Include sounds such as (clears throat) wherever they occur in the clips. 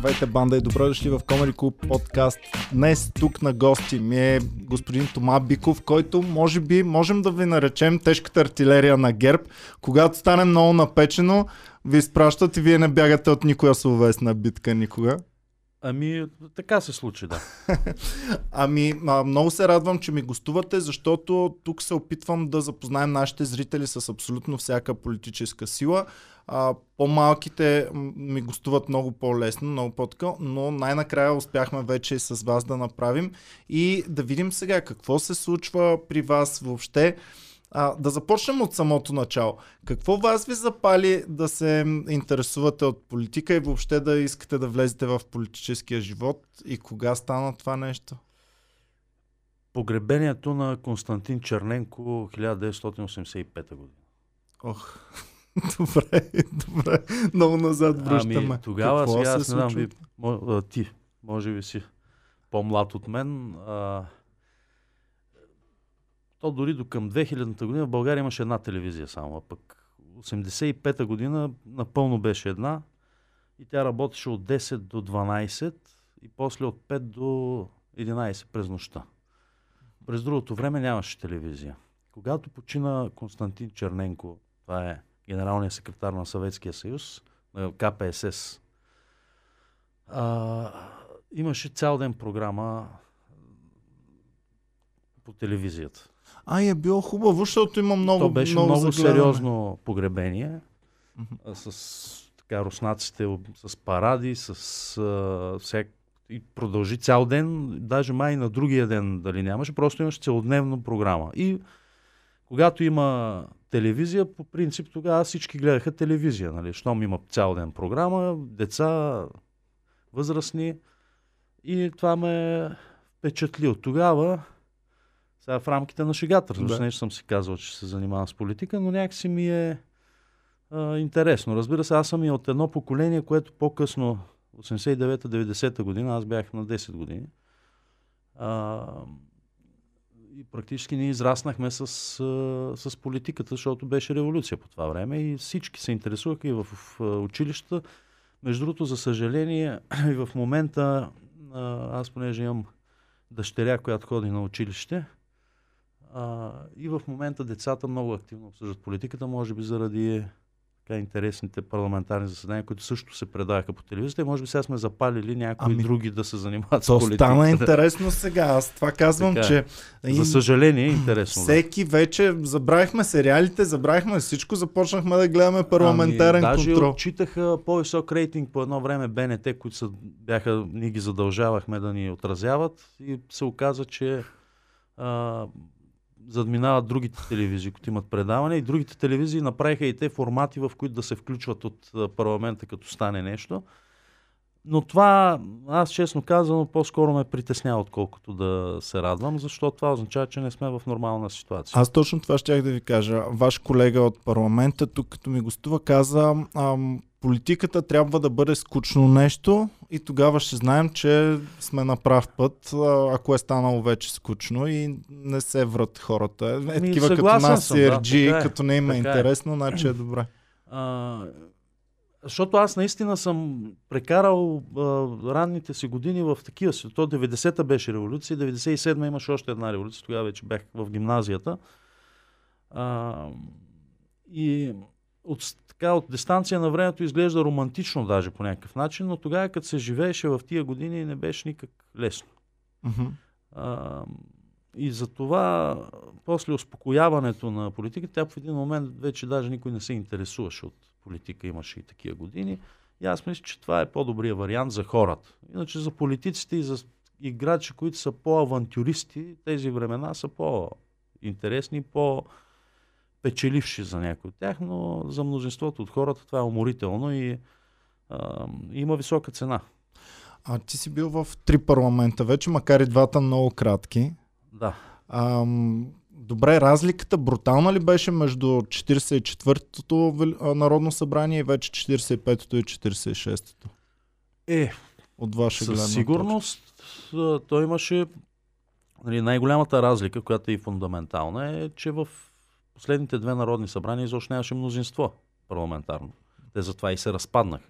Здравейте, банда и добро дошли в Comedy Club подкаст. Днес тук на гости ми е господин Тома Биков, който може би можем да ви наречем тежката артилерия на ГЕРБ. Когато стане много напечено, ви изпращат и вие не бягате от никоя словесна битка никога. Ами, така се случи, да. (laughs) Ами, много се радвам, че ми гостувате, защото тук се опитвам да запознаем нашите зрители с абсолютно всяка политическа сила. А, по-малките ми гостуват много по-лесно, много по-така, но най-накрая успяхме вече с вас да направим и да видим сега какво се случва при вас въобще. А, да започнем от самото начало. Какво вас ви запали да се интересувате от политика и въобще да искате да влезете в политическия живот и кога стана това нещо? Погребението на Константин Черненко 1985 година. Ох, (laughs) добре, добре. Много назад връщаме. Ами, тогава, Какво сега се аз не знам, ви, ти, може би си по-млад от мен. А, то дори до към 2000-та година в България имаше една телевизия само, а пък 85-та година напълно беше една и тя работеше от 10 до 12 и после от 5 до 11 през нощта. През другото време нямаше телевизия. Когато почина Константин Черненко, това е генералният секретар на Съветския съюз, на КПСС, а, имаше цял ден програма по телевизията. Ай, е било хубаво, защото има много То беше много, много, сериозно погребение с така руснаците с паради, с а, всяк... и продължи цял ден, даже май на другия ден дали нямаше, просто имаше целодневна програма. И когато има телевизия, по принцип тогава всички гледаха телевизия, нали? Щом има цял ден програма, деца, възрастни и това ме впечатли от тогава. Сега в рамките на шегата, разбира Да. не съм си казал, че се занимавам с политика, но някакси ми е а, интересно. Разбира се, аз съм и от едно поколение, което по-късно, 89-90 година, аз бях на 10 години. А, и практически ние израснахме с, с политиката, защото беше революция по това време и всички се интересуваха и в, в училищата. Между другото, за съжаление, (clears throat) и в момента, аз понеже имам дъщеря, която ходи на училище, а, и в момента децата много активно обсъждат политиката, може би заради така интересните парламентарни заседания, които също се предаваха по телевизията и може би сега сме запалили някои Ами, други да се занимават с То политика. стана интересно сега. Аз това казвам, Така е. че За съжаление е интересно. да. всеки вече забравихме сериалите, забравихме всичко, започнахме да гледаме парламентарен ами, даже контрол. отчитаха по-висок рейтинг по едно време БНТ, които са, бяха, ние ги задължавахме да ни отразяват и се оказа, че а, задминават другите телевизии, които имат предаване и другите телевизии направиха и те формати, в които да се включват от парламента, като стане нещо. Но това, аз честно казано, по-скоро ме притеснява, отколкото да се радвам, защото това означава, че не сме в нормална ситуация. Аз точно това щях да ви кажа. Ваш колега от парламента, тук като ми гостува, каза, ам, политиката трябва да бъде скучно нещо и тогава ще знаем, че сме на прав път, ако е станало вече скучно и не се врат хората. Е, Ами, такива като нас, съм, да, CRG, така е. като не им е е. интересно, значи е добре. А, защото аз наистина съм прекарал а, ранните си години в такива си. То 90-та беше революция, 97-та имаше още една революция, тогава вече бях в гимназията. А, и от, така, от дистанция на времето изглежда романтично даже по някакъв начин, но тогава като се живееше в тия години не беше никак лесно. Мгм. А, и за това после успокояването на политиката, тя в един момент вече даже никой не се интересуваше от политика, имаше и такива години. И аз мисля, че това е по-добрия вариант за хората. Иначе за политиците и за играчи, които са по-авантюристи, тези времена са по-интересни, по-печеливши за някои от тях, но за мнозинството от хората това е уморително и а, има висока цена. А ти си бил в три парламента вече, макар и двата много кратки. Да. Ам, добре, разликата брутална ли беше между 44-тото Вел- а, Народно събрание и вече 45-тото и 46-тото? Е, От ваша гледна Със сигурност а, той имаше нали, най-голямата разлика, която е и фундаментална, е, че в последните две народни събрания изобщо нямаше мнозинство парламентарно. Те затова и се разпаднаха.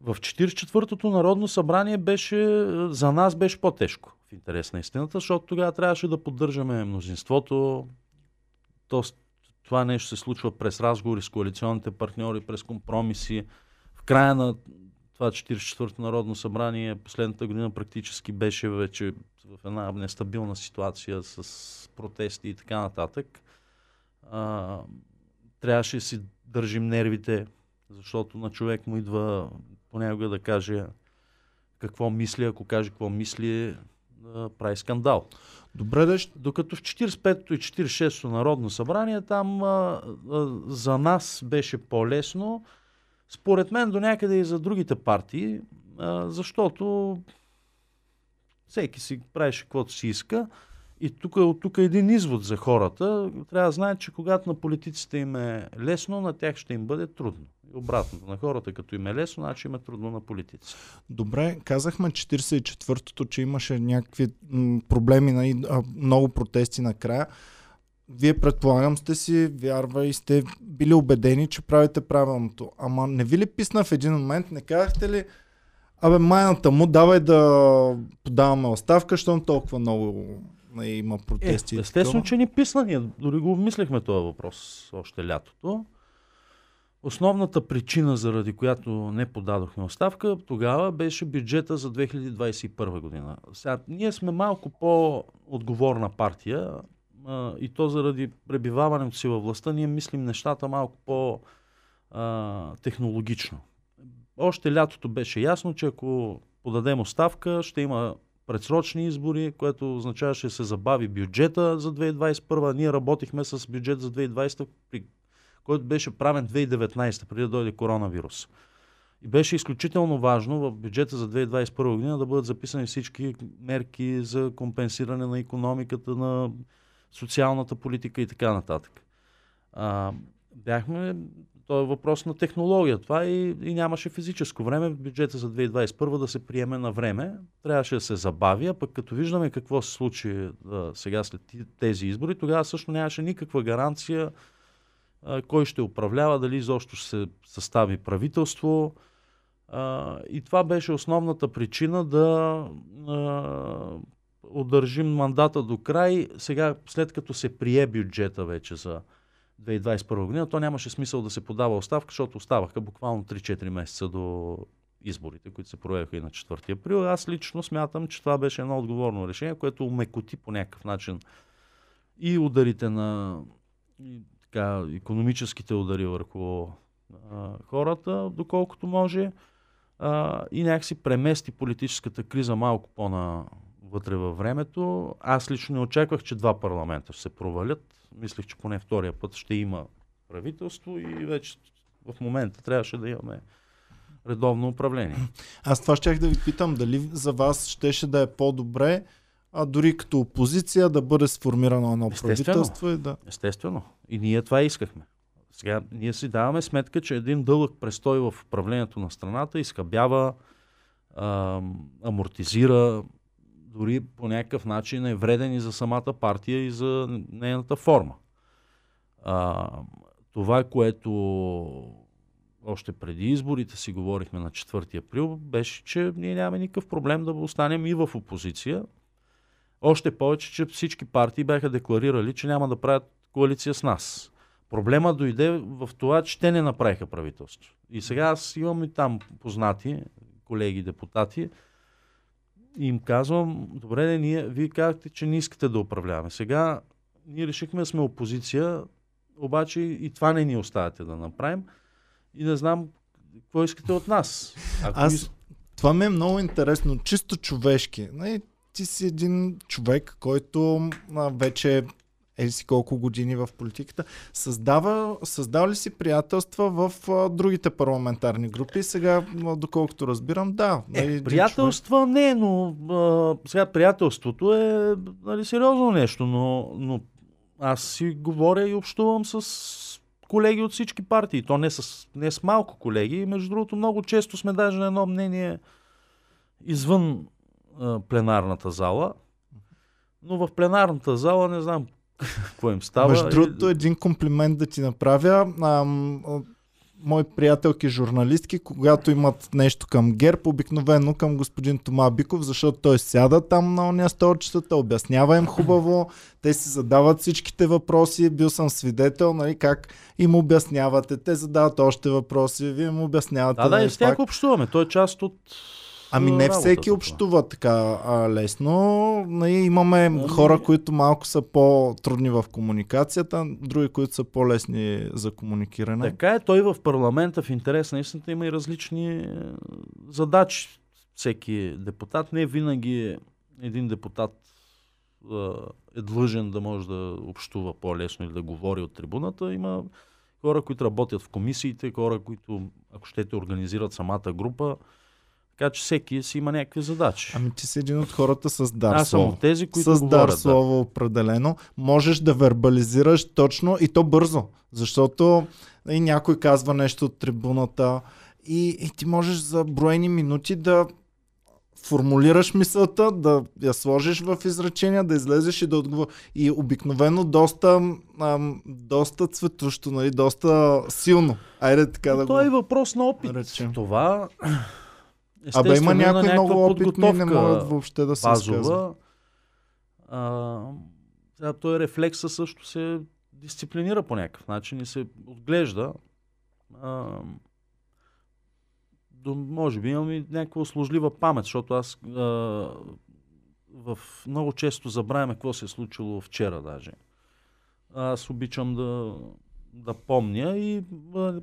В 44-тото Народно събрание беше, за нас беше по-тежко, в интерес на истината, защото тогава трябваше да поддържаме мнозинството. То, това нещо се случва през разговори с коалиционните партньори, през компромиси. В края на това 44-то Народно събрание последната година практически беше вече в една нестабилна ситуация с протести и така нататък. А, трябваше да си държим нервите, защото на човек му идва понякога да каже какво мисли, ако каже какво мисли, да прави скандал. Добре, да Докато в 45-то и 46-то Народно събрание, там а, а, за нас беше по-лесно. Според мен до някъде и за другите партии, а, защото всеки си правеше каквото си иска. И тук, от тук е един извод за хората. Трябва да знаят, че когато на политиците им е лесно, на тях ще им бъде трудно. И обратното, на хората като им е лесно, значи им е трудно на политици. Добре, казахме 44-тото, че имаше някакви проблеми, на, много протести накрая. Вие предполагам сте си, вярва и сте били убедени, че правите правилното. Ама не ви ли писна в един момент, не казахте ли, абе майната му, давай да подаваме оставка, защото толкова много нали, има протести. Е, естествено, че ни писна. Ние дори го обмисляхме този въпрос още лятото. Основната причина, заради която не подадохме оставка, тогава беше бюджета за 2021 година. Сега, ние сме малко по-отговорна партия а, и то заради пребиваването си във властта, ние мислим нещата малко по-технологично. Още лятото беше ясно, че ако подадем оставка, ще има предсрочни избори, което означаваше се забави бюджета за 2021. Ние работихме с бюджет за 2020, при който беше правен 2019, преди да дойде коронавирус. И беше изключително важно в бюджета за 2021 година да бъдат записани всички мерки за компенсиране на економиката, на социалната политика и така нататък. А, бяхме то е въпрос на технология. Това и, и нямаше физическо време бюджета за 2021 да се приеме на време. Трябваше да се забави, а пък като виждаме какво се случи а, сега след тези избори, тогава също нямаше никаква гаранция а, кой ще управлява, дали изобщо ще се състави правителство. А, и това беше основната причина да а, удържим мандата до край. Сега, след като се прие бюджета вече за 2021 година, то нямаше смисъл да се подава оставка, защото оставаха буквално 3-4 месеца до изборите, които се проведаха и на 4 април. Аз лично смятам, че това беше едно отговорно решение, което умекоти по някакъв начин и ударите на и, така, економическите удари върху а, хората, доколкото може, а, и някакси премести политическата криза малко по-на вътре във времето. Аз лично не очаквах, че два парламента ще се провалят. Мислех, че поне втория път ще има правителство и вече в момента трябваше да имаме редовно управление. Аз това щях да ви питам, дали за вас щеше да е по-добре, а дори като опозиция да бъде сформирано едно правителство. И да... Естествено. И ние това искахме. Сега ние си даваме сметка, че един дълъг престой в управлението на страната изхъбява, амортизира, дори по някакъв начин е вреден и за самата партия и за нейната форма. А, това, което още преди изборите си говорихме на 4 април, беше, че ние нямаме никакъв проблем да останем и в опозиция. Още повече, че всички партии бяха декларирали, че няма да правят коалиция с нас. Проблема дойде в това, че те не направиха правителство. И сега аз имам и там познати колеги депутати, и им казвам, добре, ние, вие казахте, че не искате да управляваме. Сега ние решихме да сме опозиция, обаче и това не ни оставяте да направим. И не знам какво искате от нас. Ако Аз, из... Това ми е много интересно, чисто човешки. Ти си един човек, който а, вече ели си колко години в политиката, създава, създава ли си приятелства в а, другите парламентарни групи? Сега, доколкото разбирам, да. Е, нали, приятелства човек... не, но а, сега приятелството е нали, сериозно нещо, но, но аз си говоря и общувам с колеги от всички партии. То не с, не с малко колеги. Между другото, много често сме даже на едно мнение извън а, пленарната зала. Но в пленарната зала не знам какво им става. Между другото, един комплимент да ти направя. Ам, мои приятелки журналистки, когато имат нещо към ГЕРБ, обикновено към господин Тома Биков, защото той сяда там на ония столчетата, обяснява им хубаво, те си задават всичките въпроси, бил съм свидетел, нали, как им обяснявате, те задават още въпроси, вие им обяснявате. Да, да, нали, и с тях общуваме. Той е част от Ами не всеки това. общува така а, лесно. Нали, имаме Ами- хора, които малко са по-трудни в комуникацията, други, които са по-лесни за комуникиране. Така е, той в парламента в интерес на истината има и различни е, задачи. Всеки депутат не винаги един депутат е, е длъжен да може да общува по-лесно или да говори от трибуната. Има хора, които работят в комисиите, хора, които, ако щете, организират самата група. Така че всеки си има някакви задачи. Ами ти си един от хората с дар Аз съм от тези, които с дар говорят. Да. слово определено. Можеш да вербализираш точно и то бързо. Защото и някой казва нещо от трибуната и, и ти можеш за броени минути да формулираш мисълта, да я сложиш в изречения, да излезеш и да отговориш. И обикновено доста, ам, доста цветущо, нали, доста силно. Айде така да То е го... въпрос на опит. речем. Това Абе има естествено, някои много опитни, не могат въобще да се изказват. базова. А, сега той рефлекса също се дисциплинира по някакъв начин и се отглежда. А, до, може би имам и някаква услужлива памет, защото аз а, в, много често забравяме какво се е случило вчера даже. Аз обичам да, да помня и а,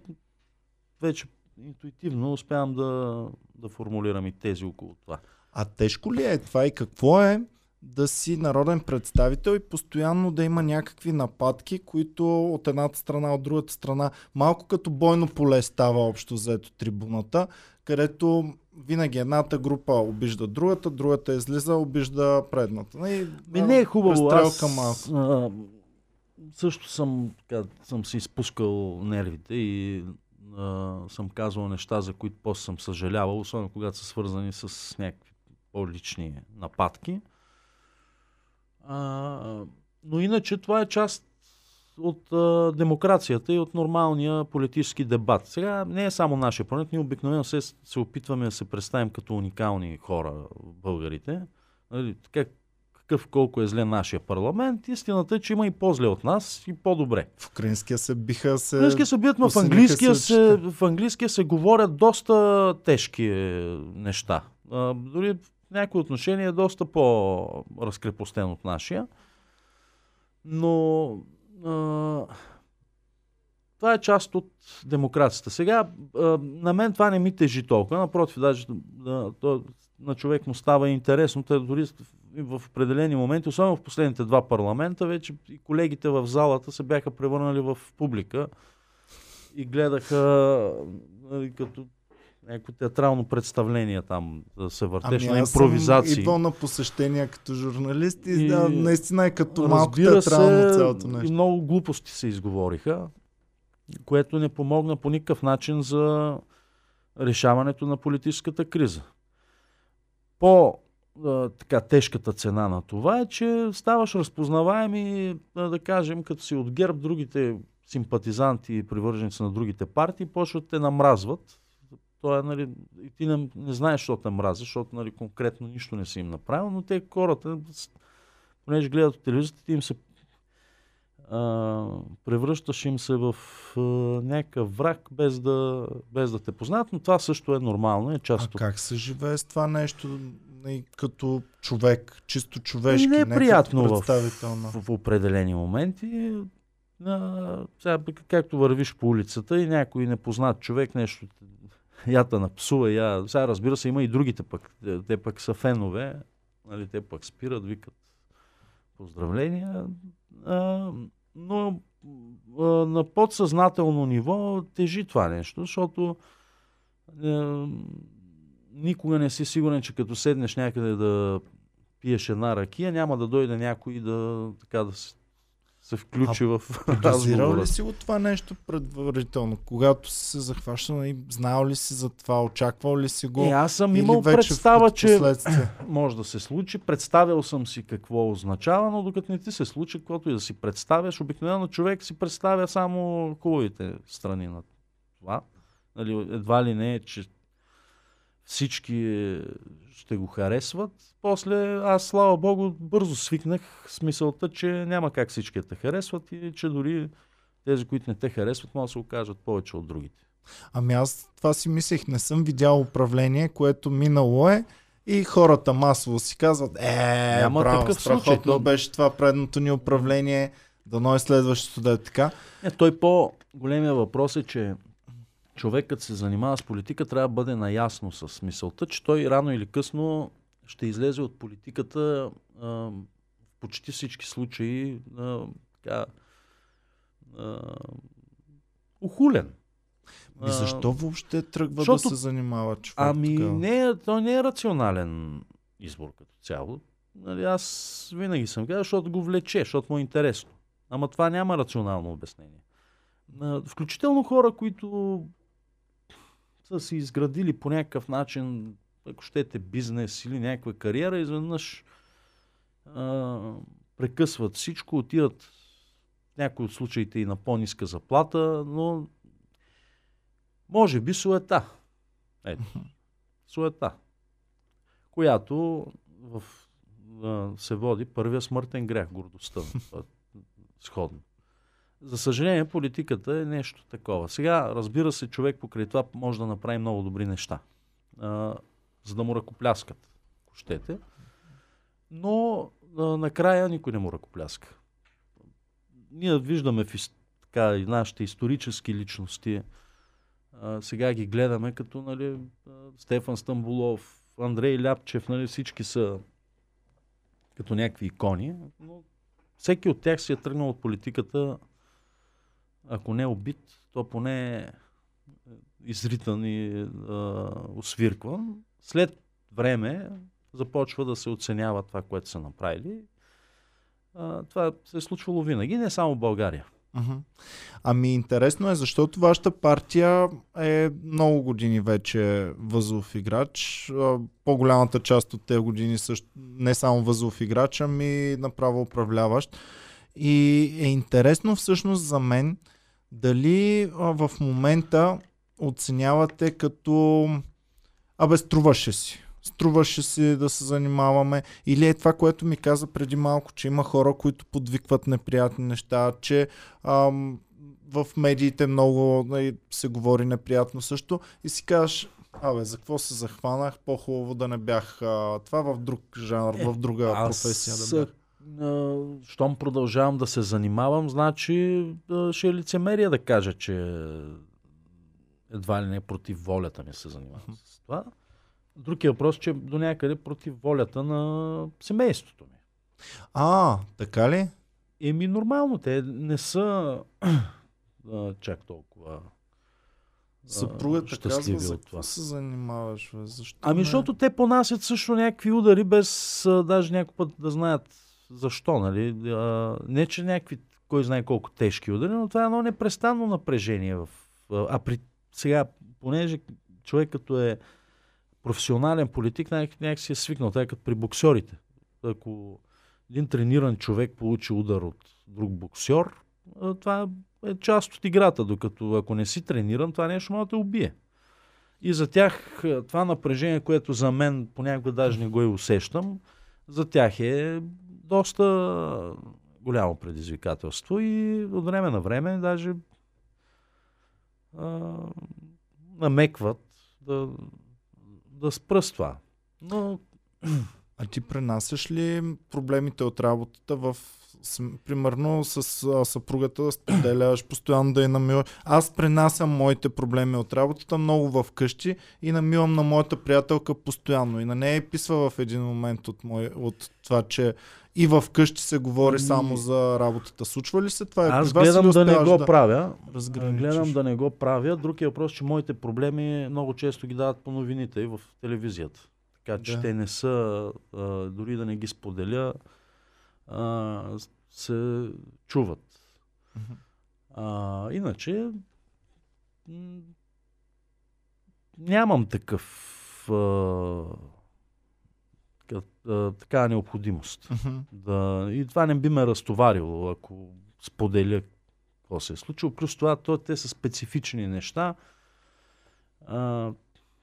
вече интуитивно успявам да, да формулирам и тези около това. А тежко ли е това и какво е да си народен представител и постоянно да има някакви нападки, които от едната страна, от другата страна, малко като бойно поле става общо заето трибуната, където винаги едната група обижда другата, другата излиза, обижда предната. И, Ми не е хубаво. Аз малко. а, също съм, така, съм си изпускал нервите и а, съм казвал неща, за които после съм съжалявал, особено когато са свързани с някакви по-лични нападки. А, но иначе това е част от а, демокрацията и от нормалния политически дебат. Сега не е само нашия планет, ние обикновено се, се опитваме да се представим като уникални хора, българите. Нали, така, какъв колко е зле нашия парламент. Истината е, че има и по-зле от нас и по-добре. В украинския се биха се... В английския се бият, но в английския, се се, в английския се говорят доста тежки е, неща. А, дори в някои отношения е доста по-разкрепостен от нашия. Но а, това е част от демокрацията. Сега, а, на мен това не ми тежи толкова. Напротив, даже то, на човек му става интересно. Те дори в определени моменти, особено в последните два парламента, вече и колегите в залата се бяха превърнали в публика и гледаха нали, като някакво театрално представление там да се въртеше на Ами аз съм импровизации. идвал на посещения като журналист и, И- да, наистина е като малко театрално се, цялото нещо. И много глупости се изговориха, което не помогна по никакъв начин за решаването на политическата криза. По така тежката цена на това е, че ставаш разпознаваем и да кажем, като си от ГЕРБ, другите симпатизанти и привърженици на другите партии почват те намразват. То е, нали, и ти не, не знаеш, защо те мрази, защото нали, конкретно нищо не си им направил, но те хората, понеже гледат телевизията, ти им се а, превръщаш им се в а, някакъв враг, без да, без да те познат, но това също е нормално, е А част от как се живее с това нещо и като човек, чисто човешки, не е приятно в, в, в определени моменти. А, сега, както вървиш по улицата и някой непознат човек нещо я те напсува, я... Сега разбира се, има и другите пък. Те, те пък са фенове, нали, те пък спират, викат поздравления. А, но а, на подсъзнателно ниво тежи това нещо, защото а, никога не си сигурен, че като седнеш някъде да пиеш една ракия, няма да дойде някой да, така, да се, включи в (laughs) Подозирал разговора. ли си от това нещо предварително? Когато си се захващал, и знаел ли си за това, очаквал ли си го? Е, аз съм имал представа, в че (clears throat) може да се случи. Представял съм си какво означава, но докато не ти се случи, каквото и да си представяш, обикновено човек си представя само хубавите страни на това. Нали, едва ли не, че всички ще го харесват. После аз, слава богу, бързо свикнах с мисълта, че няма как всички да те харесват и че дори тези, които не те харесват, могат да се окажат повече от другите. Ами аз това си мислех, не съм видял управление, което минало е и хората масово си казват, е, Няма браво, страхотно случай, беше това предното ни управление, дано е следващото да е така. Не, той по-големия въпрос е, че човекът се занимава с политика, трябва да бъде наясно с мисълта, че той рано или късно ще излезе от политиката а, в почти всички случаи а, така, а, ухулен. И защо въобще тръгва защото- да се занимава човек Ами, не, е- той не е рационален избор като цяло. Нали, аз винаги съм казал, защото го влече, защото му е интересно. Ама това няма рационално обяснение. Включително хора, които са си изградили по някакъв начин, ако щете, бизнес или някаква кариера, изведнъж а, прекъсват всичко, отиват в някои от случаите и на по-ниска заплата, но може би суета. Ето. Суета. Която в, а, се води първия смъртен грях, гордостта. (laughs) Сходно. За съжаление, политиката е нещо такова. Сега, разбира се, човек покрай това може да направи много добри неща. А, за да му ръкопляскат, ако щете. Но а, накрая никой не му ръкопляска. Ние виждаме в, така, и нашите исторически личности, а, сега ги гледаме като нали, Стефан Стамбулов, Андрей Ляпчев, нали, всички са като някакви икони, но всеки от тях си е тръгнал от политиката, ако не е убит, то поне е изритан и а, освиркван. След време започва да се оценява това, което са направили. А, това се е случвало винаги, не само в България. Ами интересно е, защото вашата партия е много години вече възлов играч. По-голямата част от тези години също не само възлов играч, ами направо управляващ. И е интересно всъщност за мен дали а, в момента оценявате като абе струваше си. Струваше си да се занимаваме. Или е това, което ми каза преди малко, че има хора, които подвикват неприятни неща, че ам, в медиите много нали, се говори неприятно също и си казваш, абе, за какво се захванах, по-хубаво да не бях а, това в друг жанр, Е, в друга професия да бях. Щом продължавам да се занимавам, значи ще е лицемерие да кажа, че едва ли не против волята ми се занимавам с това. Другия въпрос, че до някъде против волята на семейството ми. А, така ли? Еми нормално, те не са (clears throat) а, чак толкова Съпругът те казва, щастливи за какво се занимаваш, бе? Защо Ами, не? защото те понасят също някакви удари, без а, даже някой път да знаят защо, нали? А, не, че някакви, кой знае колко тежки удари, но това е едно непрестанно напрежение. В, а, при сега, понеже човек като е професионален политик, някак, си е свикнал, така като при боксерите. Ако един трениран човек получи удар от друг боксер, това е част от играта, докато ако не си трениран, това нещо може да те убие. И за тях е, това напрежение, което за мен понякога даже не го и усещам, за тях е доста голямо предизвикателство и от време на време даже а, намекват да, да спра с това. Но (clears throat) А ти пренасяш ли проблемите от работата в примерно с а, съпругата споделяш, постоянно да я намиваш. Аз пренасям моите проблеми от работата много в къщи и намивам на моята приятелка постоянно. И на нея писва в един момент от, мой, от това, че и в къщи се говори Ами- само за работата. Случва ли се това? и аз гледам да не го правя. разграничиш? Гледам да не го правя. Другия въпрос, че моите проблеми много често ги дават по новините и в телевизията. Така че Да. те не са, а, дори да не ги споделя, а, се чуват. А, иначе нямам такъв а, а, такава необходимост. Мгм. Да, и това не би ме разтоварило, ако споделя какво се е случило. Плюс това, то, те са специфични неща. А,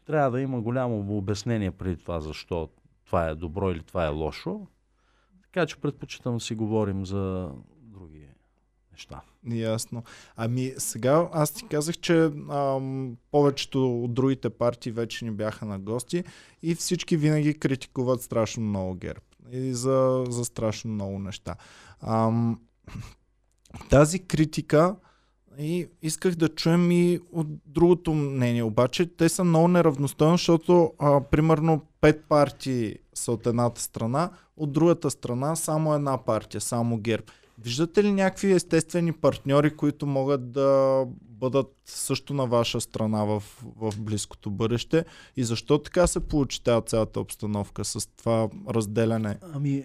трябва да има голямо обяснение преди това, защо това е добро или това е лошо. Така че предпочитам да си говорим за неща. Ясно. Ами сега аз ти казах, че ам, повечето от другите партии вече ни бяха на гости и всички винаги критикуват страшно много ГЕРБ и за, за страшно много неща. Ам, тази критика и исках да чуем и от другото мнение. Обаче те са много неравностойни, защото а, примерно пет партии са от едната страна, от другата страна само една партия, само ГЕРБ. Виждате ли някакви естествени партньори, които могат да бъдат също на ваша страна в, в близкото бъдеще? И защо така се получи тази цялата обстановка с това разделяне Ами,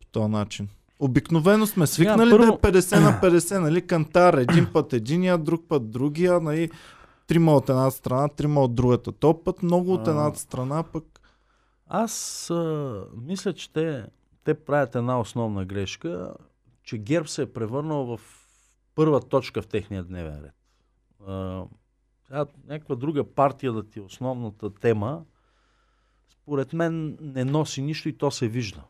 по този начин? Обикновено сме свикнали първо- да е 50 на 50, нали? Кантар един път единия, друг път другия, нали? Трима от едната страна, трима от другата. То път много от едната страна, пък аз а, мисля, че те, те правят една основна грешка, че ГЕРБ се е превърнал в първа точка в техния дневен ред. А, някаква друга партия да ти е основната тема, според мен не носи нищо и то се вижда.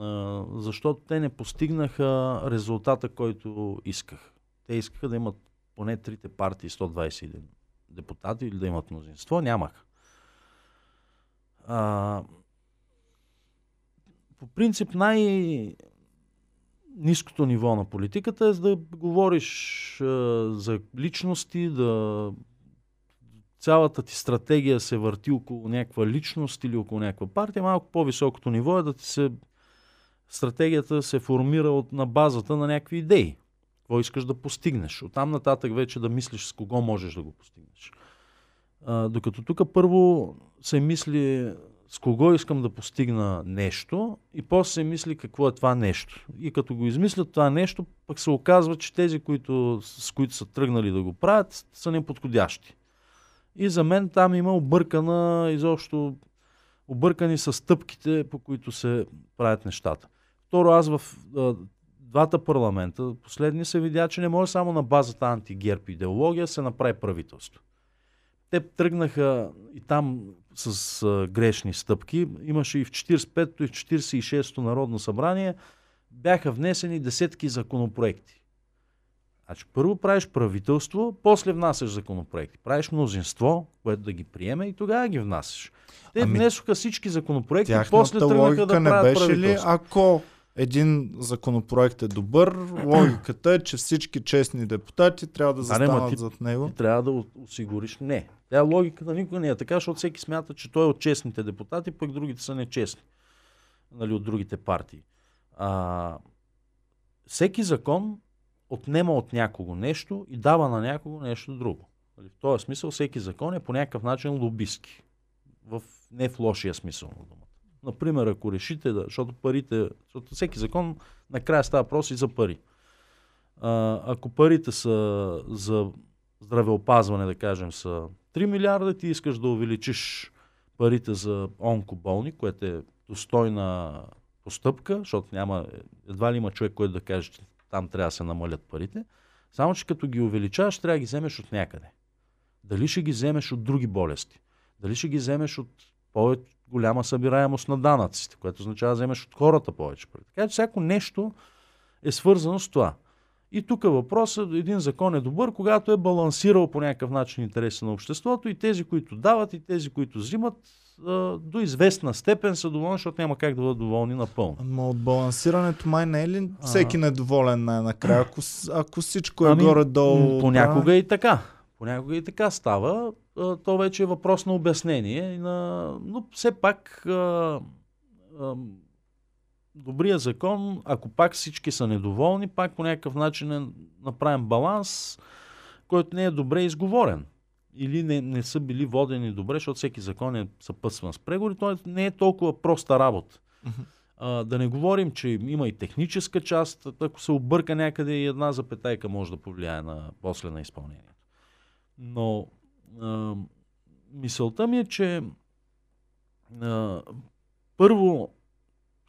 А, защото те не постигнаха резултата, който исках. Те искаха да имат поне трите партии 121 депутати или да имат мнозинство. Нямах. А, по принцип най- ниското ниво на политиката е да говориш а, за личности, да цялата ти стратегия се върти около някаква личност или около някаква партия. Малко по-високото ниво е да ти се стратегията се формира от, на базата на някакви идеи. Какво искаш да постигнеш. Оттам нататък вече да мислиш с кого можеш да го постигнеш. А, докато тук първо се мисли с кого искам да постигна нещо и после се мисли какво е това нещо. И като го измислят това нещо, пък се оказва, че тези, които, с които са тръгнали да го правят, са неподходящи. И за мен там има объркана, изобщо объркани са стъпките, по които се правят нещата. Второ, аз в двата парламента, последни се видя, че не може само на базата антигерб идеология се направи правителство. Те тръгнаха и там с а, грешни стъпки. Имаше и в 45-то и в 46-то Народно събрание бяха внесени десетки законопроекти. Значи първо правиш правителство, после внасяш законопроекти. Правиш мнозинство, което да ги приеме и тогава ги внасяш. Те Ами, внесоха всички законопроекти, после тръгнаха да не правят беше ли, ако един законопроект е добър, логиката е, че всички честни депутати трябва да Да, не, ма застанат ти- зад него. Ти трябва да осигуриш. Не. Тя логиката никога не е така, защото всеки смята, че той е от честните депутати, пък другите са нечестни. Нали, от другите партии. А, всеки закон отнема от някого нещо и дава на някого нещо друго. Нали, в този смисъл всеки закон е по някакъв начин лобистки. В, не в лошия смисъл на думата. Например, ако решите да, защото парите, защото всеки закон накрая става въпрос и за пари. А, ако парите са за здравеопазване, да кажем, са 3 милиарда, ти искаш да увеличиш парите за онкоболни, което е достойна постъпка, защото няма, едва ли има човек, който да каже, че там трябва да се намалят парите. Само, че като ги увеличаваш, трябва да ги вземеш от някъде. Дали ще ги вземеш от други болести? Дали ще ги вземеш от по-голяма събираемост на данъците, което означава да вземеш от хората повече пари. Така че всяко нещо е свързано с това. И тук въпросът, един закон е добър, когато е балансирал по някакъв начин интереса на обществото и тези, които дават и тези, които взимат, до известна степен са доволни, защото няма как да бъдат доволни напълно. Ама от балансирането май не е ли всеки недоволен най-накрая, ако, ако всичко е Ами, горе-долу... Понякога и така. Понякога и така става. А, То вече е въпрос на обяснение. На... Но все пак а, а, добрия закон, ако пак всички са недоволни, пак по някакъв начин е направен баланс, който не е добре изговорен. Или не, не са били водени добре, защото всеки закон е съпътстван с преговори. Той не е толкова проста работа. А, да не говорим, че има и техническа част. Ако се обърка някъде и една запетайка може да повлияе на, после на изпълнението. Но а, мисълта ми е, че а, първо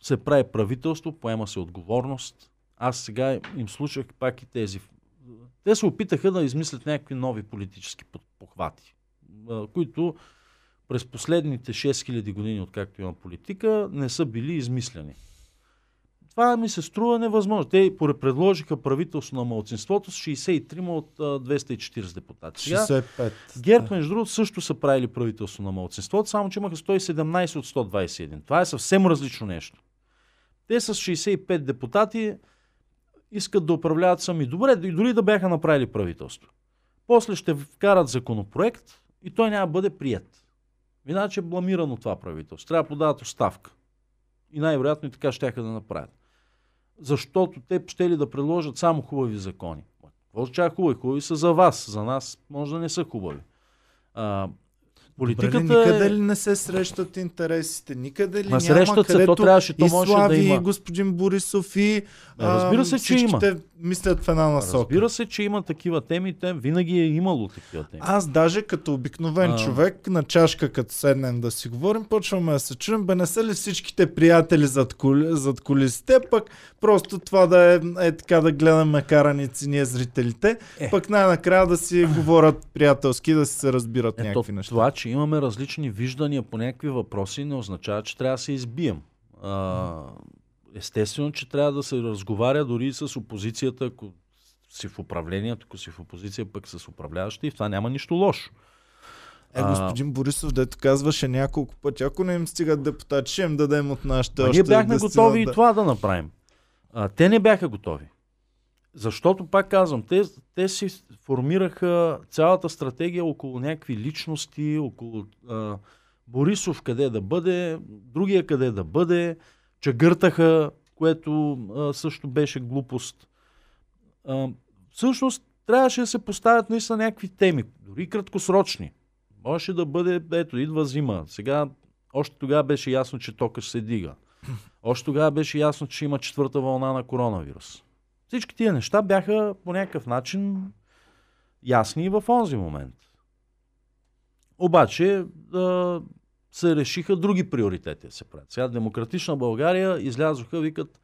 се прави правителство, поема се отговорност. Аз сега им слушах пак и тези те се опитаха да измислят някакви нови политически похвати, които през последните 6000 години, откакто има политика, не са били измисляни. Това ми се струва невъзможно. Те предложиха правителство на малцинството с 63 от 240 депутати. Сега, 65. ГЕРБ, между другото, също са правили правителство на малцинството, само че имаха 117 от 121. Това е съвсем различно нещо. Те с 65 депутати искат да управляват сами. Добре, и дори да бяха направили правителство. После ще вкарат законопроект и той няма да бъде прият. Иначе е бламирано това правителство. Трябва да подават оставка. И най-вероятно и така ще да направят. Защото те ще ли да предложат само хубави закони. Какво означава хубави? Хубави са за вас. За нас може да не са хубави. А, Политиката Добре, никъде е... ли не се срещат интересите? Никъде ли Ма няма, се, то трябваше, то и Слави, да има. и господин Борисов и Разбира се, че има. мислят в една насока. Разбира се, че има такива теми. Те винаги е имало такива теми. Аз даже като обикновен а... човек на чашка, като седнем да си говорим, почваме да се чуем, бе не са ли всичките приятели зад, кули, зад колисите, пък просто това да е, е така да гледаме караници ние зрителите, е. пък най-накрая да си говорят приятелски, да си се разбират Ето, някакви неща. Това, че имаме различни виждания по някакви въпроси, не означава, че трябва да се избием. А, естествено, че трябва да се разговаря дори с опозицията, ако си в управлението, ако си в опозиция, пък с управляващи, и в това няма нищо лошо. Е, господин Борисов, дето казваше няколко пъти, ако не им стигат депутати, ще им дадем от нашите. ние бяхме готови да... и това да направим. А, те не бяха готови. Защото, пак казвам, те, те си формираха цялата стратегия около някакви личности, около а, Борисов къде да бъде, другия къде да бъде, чагъртаха, което а, също беше глупост. А, всъщност, трябваше да се поставят наистина някакви теми, дори краткосрочни. Можеше да бъде, ето, идва зима. Сега, още тогава беше ясно, че тока ще се дига. Още тогава беше ясно, че има четвърта вълна на коронавирус. Всички тия неща бяха по някакъв начин ясни в онзи момент. Обаче да се решиха други приоритети да се правят. Сега Демократична България излязоха, викат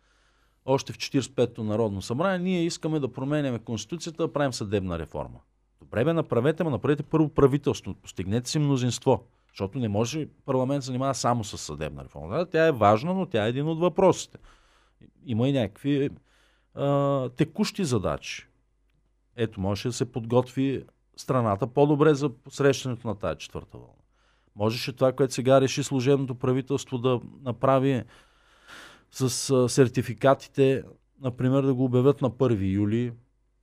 още в 45-то Народно събрание, ние искаме да променяме Конституцията, да правим съдебна реформа. Добре бе, направете, но направете първо правителство, постигнете си мнозинство, защото не може парламент да занимава само с съдебна реформа. Да, тя е важна, но тя е един от въпросите. Има и някакви текущи задачи. Ето, може да се подготви страната по-добре за посрещането на тази четвърта вълна. Можеше това, което сега реши служебното правителство да направи с а, сертификатите, например, да го обявят на 1 юли,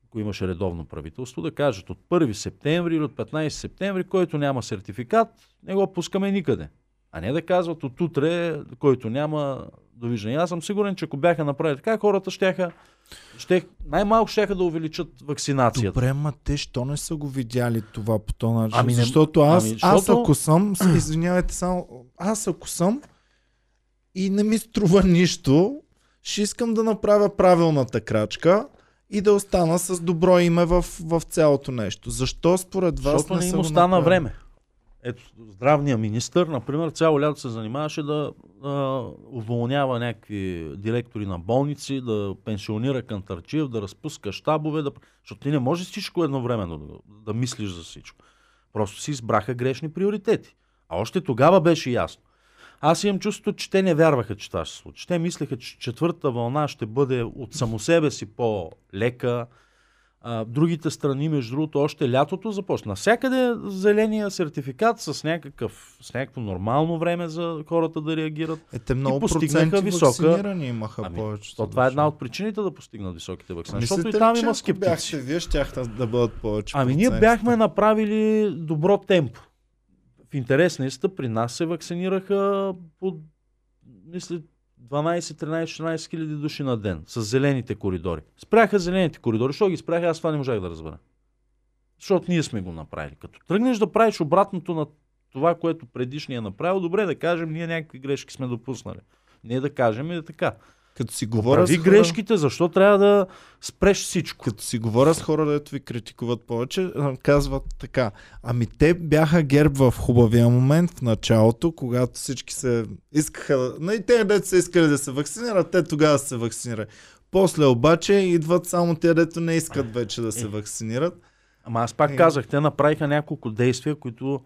ако имаше редовно правителство, да кажат от 1 септември или от 15 септември, който няма сертификат, не го пускаме никъде. А не да казват от утре, който няма довиждане. Аз съм сигурен, че ако бяха направили така, хората щяха ще, най-малко ще да увеличат вакцинацията. Добре, ма те, що не са го видяли това по този начин? Ами защото аз, ами, защото... аз ако съм, извинявайте само, аз ако съм и не ми струва нищо, ще искам да направя правилната крачка и да остана с добро име в, в цялото нещо. Защо според вас Защото не, не им остана време. Ето, здравния министр, например, цяло лято се занимаваше да а, уволнява някакви директори на болници, да пенсионира Кантарчиев, да разпуска щабове, да... защото ти не можеш всичко едновременно да, да мислиш за всичко. Просто си избраха грешни приоритети. А още тогава беше ясно. Аз имам чувството, че те не вярваха, че това ще се случи. Те мислеха, че четвърта вълна ще бъде от само себе си по-лека, а, другите страни, между другото, още лятото започна. Навсякъде зеления сертификат с, някакъв, с някакво нормално време за хората да реагират. Е, те много и постигнаха висока. имаха ами, повече. То, това е една от причините да постигнат високите вакцини. Защото и там има скептици. Бяхте, вие щяхте да бъдат повече. Ами ние бяхме направили добро темпо. В интерес на при нас се вакцинираха по мисля, 12, 13, 14 хиляди души на ден с зелените коридори. Спряха зелените коридори. Що ги спряха? Аз това не можах да разбера. Защото ние сме го направили. Като тръгнеш да правиш обратното на това, което предишния е направил, добре да кажем, ние някакви грешки сме допуснали. Не да кажем и да така. Като си говоря с хора... грешките, защо трябва да спреш всичко? Като си говоря с хора, дето ви критикуват повече, казват така. Ами те бяха герб в хубавия момент, в началото, когато всички се искаха... Но и те, дето са искали да се вакцинират, те тогава се вакцинират. После обаче идват само те, дето не искат вече да се вакцинират. Ама аз пак Е. казах, те направиха няколко действия, които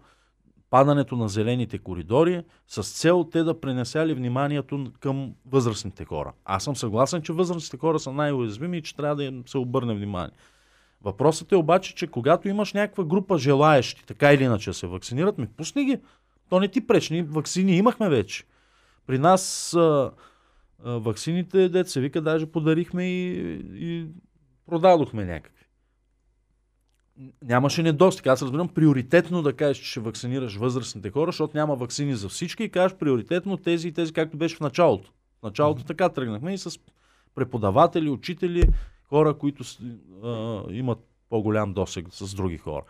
падането на зелените коридори с цел те да пренесяли вниманието към възрастните хора. Аз съм съгласен, че възрастните хора са най-уязвими и че трябва да им се обърне внимание. Въпросът е обаче, че когато имаш някаква група желаещи, така или иначе се вакцинират, ми пусни ги. То не ти пречи. Ние вакцини имахме вече. При нас а, а, вакцините, дет вика, даже подарихме и, и продадохме някакви. Нямаше недостиг. Аз разбирам приоритетно да кажеш, че ще вакцинираш възрастните хора, защото няма вакцини за всички и кажеш приоритетно тези и тези, както беше в началото. В началото така тръгнахме и с преподаватели, учители, хора, които а, имат по-голям досег с други хора.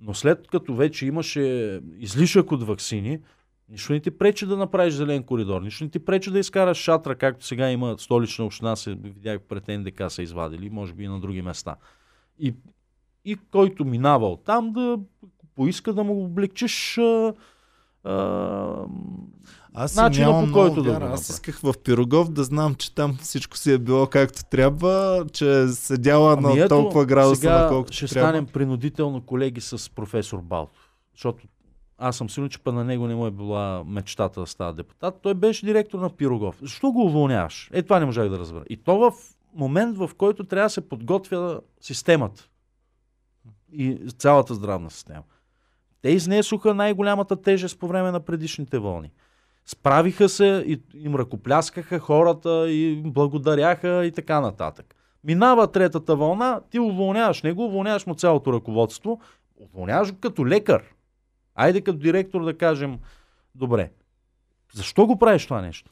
Но след като вече имаше излишък от вакцини, нищо не ти пречи да направиш зелен коридор, нищо не ти пречи да изкараш шатра, както сега има столична община, се видях пред НДК са извадили, може би и на други места. И, и който минава от там да поиска да му облегчиш а, а, Аз Начина, по който да го вяра. Аз исках в Пирогов да знам, че там всичко си е било както трябва, че е седяла Ами на ето, толкова градуса, сега на колкото ще трябва. станем принудително колеги с професор Балтов. Защото аз съм сигурен, че па на него не му е била мечтата да става депутат. Той беше директор на Пирогов. Защо го уволняваш? Е, това не можах да разбера. И то в момент, в който трябва да се подготвя системата. И цялата здравна система. Те изнесоха най-голямата тежест по време на предишните вълни. Справиха се и им ръкопляскаха хората и благодаряха и така нататък. Минава третата вълна, ти уволняваш него, уволняваш му цялото ръководство, уволняваш го като лекар. Айде като директор да кажем, добре, защо го правиш това нещо?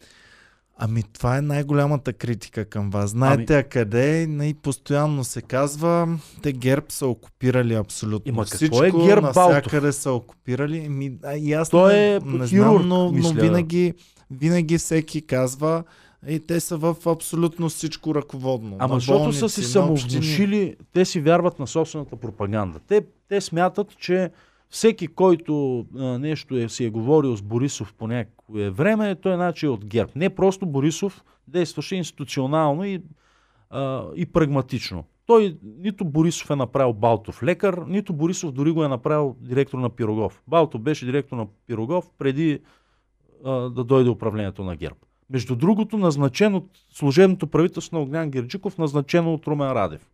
Ами това е най-голямата критика към вас. Знаете ами... къде е, и постоянно се казва, те ГЕРБ са окупирали абсолютно Има какво всичко, е ГЕРБ, навсякъде са окупирали. Ами, а, и аз Той е не знам, но, но мисля. винаги, винаги всеки казва, и те са в абсолютно всичко ръководно. Ама защото са си самовнушили, те си вярват на собствената пропаганда. Те, те смятат, че всеки, който а, нещо е, си е говорил с Борисов по някое време, той значи е от ГЕРБ. Не просто Борисов действаше институционално и, а, и прагматично. Той нито Борисов е направил Балтов лекар, нито Борисов дори го е направил директор на Пирогов. Балтов беше директор на Пирогов преди а, да дойде управлението на ГЕРБ. Между другото, назначен от служебното правителство на Огнян Герджиков, назначено от Румен Радев.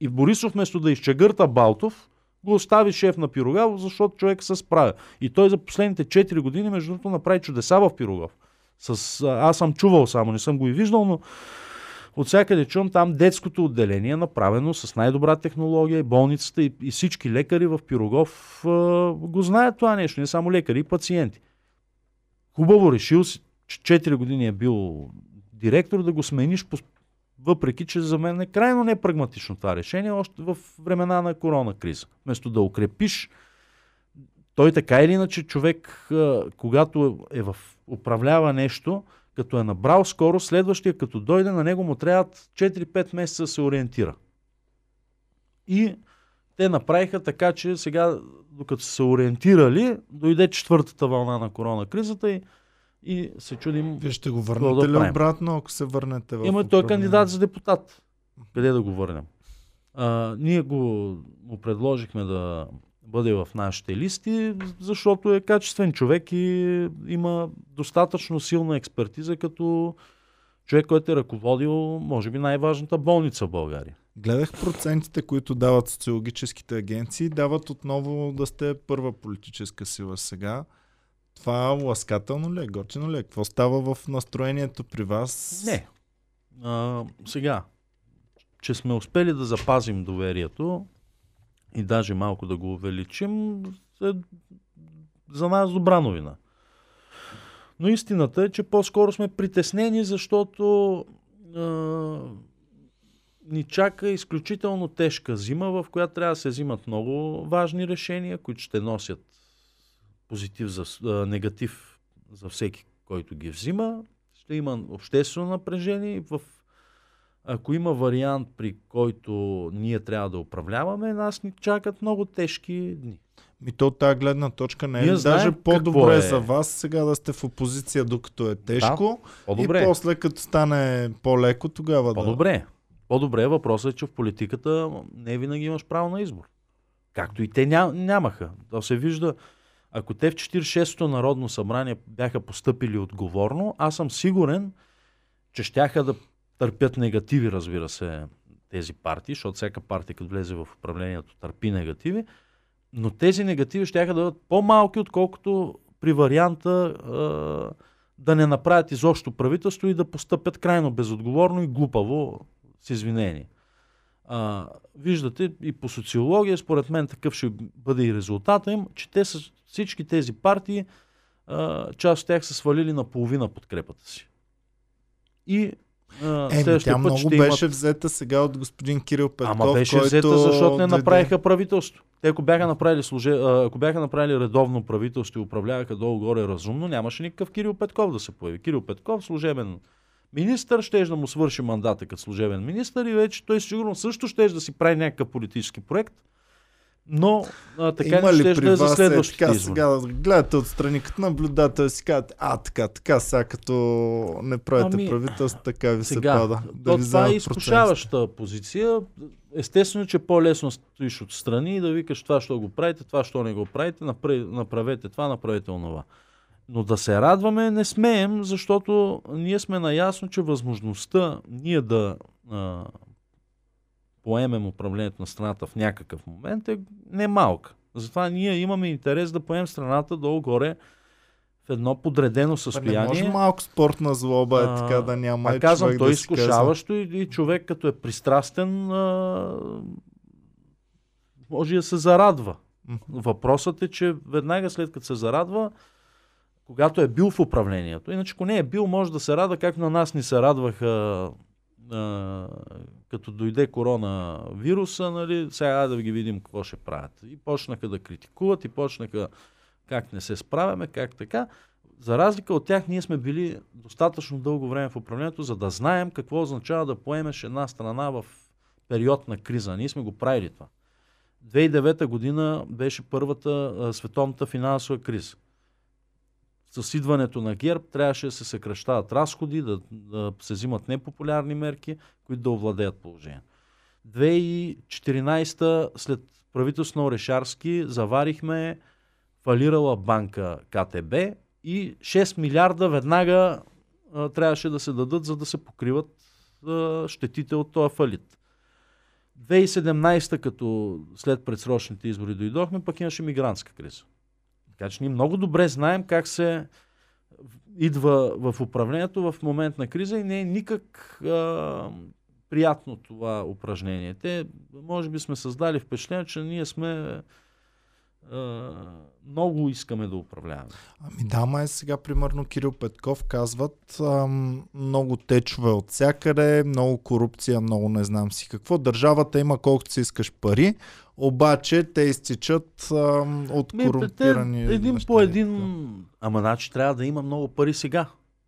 И Борисов, вместо да изчегърта Балтов, го остави шеф на Пирогов, защото човек се справя. И той за последните 4 години, между другото, направи чудеса в Пирогов. С, аз съм чувал само, не съм го и виждал, но от всякъде чувам там детското отделение е направено с най-добра технология и болницата и, и всички лекари в Пирогов а, го знаят това нещо, не само лекари, и пациенти. Хубаво решил си, че 4 години е бил директор, да го смениш, по, въпреки че за мен е крайно непрагматично това решение, още в времена на корона криза. Вместо да укрепиш, той така или иначе човек, когато е в управлява нещо, като е набрал скоро, следващия като дойде, на него му трябват 4-5 месеца да се ориентира. И те направиха така, че сега, докато са се ориентирали, дойде четвъртата вълна на корона кризата и, и се чудим. Вие ще го върнете да ли правим? обратно, ако се върнете в Има той е кандидат за депутат. Къде да го върнем? А, ние го му предложихме да бъде в нашите листи, защото е качествен човек и има достатъчно силна експертиза като човек, който е ръководил, може би, най-важната болница в България. Гледах процентите, които дават социологическите агенции, дават отново да сте първа политическа сила сега. Това ласкателно ли е, готино ли е? Какво става в настроението при вас? Не. А, сега, че сме успели да запазим доверието и даже малко да го увеличим, е за нас добра новина. Но истината е, че по-скоро сме притеснени, защото а, ни чака изключително тежка зима, в която трябва да се взимат много важни решения, които ще носят позитив за, а, негатив за всеки, който ги взима. Ще има обществено напрежение. В, ако има вариант, при който ние трябва да управляваме, нас ни чакат много тежки дни. Ми то от тази гледна точка не е Ние даже по-добре е. за вас сега да сте в опозиция, докато е тежко По-добре. и после като стане по-леко, тогава да... По-добре. По-добре е въпросът е, че в политиката не винаги имаш право на избор. Както и те ня, нямаха. То се вижда, ако те в 46-то Народно събрание бяха поступили отговорно, аз съм сигурен, че щяха да търпят негативи, разбира се, тези партии, защото всяка партия, като влезе в управлението, търпи негативи, но тези негативи ще да бъдат по-малки, отколкото при варианта е, да не направят изобщо правителство и да постъпят крайно безотговорно и глупаво с извинение. А, виждате и по социология, според мен такъв ще бъде и резултата им, че те са, всички тези партии, а, част от тях са свалили на половина подкрепата си. И е, тя път много ще беше имат... взета сега от господин Кирил Петков. Ама беше който... взета, защото не направиха правителство. Те ако бяха направили, служе... ако бяха направили редовно правителство и управляваха долу-горе разумно, нямаше никакъв Кирил Петков да се появи. Кирил Петков, служебен министър, ще да му свърши мандата като служебен министър и вече той сигурно също ще да си прави някакъв политически проект но а, така Има не ще да е за следващите е, така, сега гледате отстрани като наблюдател си казвате, а така, така, сега като не правите ами, правителство, така ви сега, се пада. Да ви това е изкушаваща позиция. Естествено, че по-лесно стоиш отстрани и да викаш това, що го правите, това, що не го правите, направете това, направете онова. Но да се радваме не смеем, защото ние сме наясно, че възможността ние да а, поемем управлението на страната в някакъв момент е немалка. Затова ние имаме интерес да поемем страната долу-горе в едно подредено състояние. Не може малко спортна злоба е така да няма. А казвам, той да е изкушаващо и, и човек като е пристрастен а, може да се зарадва. Въпросът е, че веднага след като се зарадва, когато е бил в управлението, иначе ако не е бил, може да се радва, както на нас ни се радваха а, като дойде коронавируса, нали, сега да ги видим какво ще правят. И почнаха да критикуват, и почнаха как не се справяме, как така. За разлика от тях, ние сме били достатъчно дълго време в управлението, за да знаем какво означава да поемеш една страна в период на криза. Ние сме го правили това. 2009 година беше първата а, световната финансова криза с идването на ГЕРБ трябваше да се съкръщават разходи, да, да се взимат непопулярни мерки, които да овладеят положение. 2014 след правителство на Орешарски заварихме фалирала банка КТБ и 6 милиарда веднага а, трябваше да се дадат, за да се покриват а, щетите от този фалит. 2017, като след предсрочните избори дойдохме, пък имаше мигрантска криза. Така че ние много добре знаем как се идва в управлението в момент на криза и не е никак а, приятно това упражнение. Те, може би сме създали впечатление, че ние сме много искаме да управляваме. Ами да, май сега, примерно, Кирил Петков казват ам, много течове от всякъде, много корупция, много не знам си какво. Държавата има колкото си искаш пари, обаче те изтичат ам, от Ми, корумпирани... Те, един по един... Ама значи трябва да има много пари сега.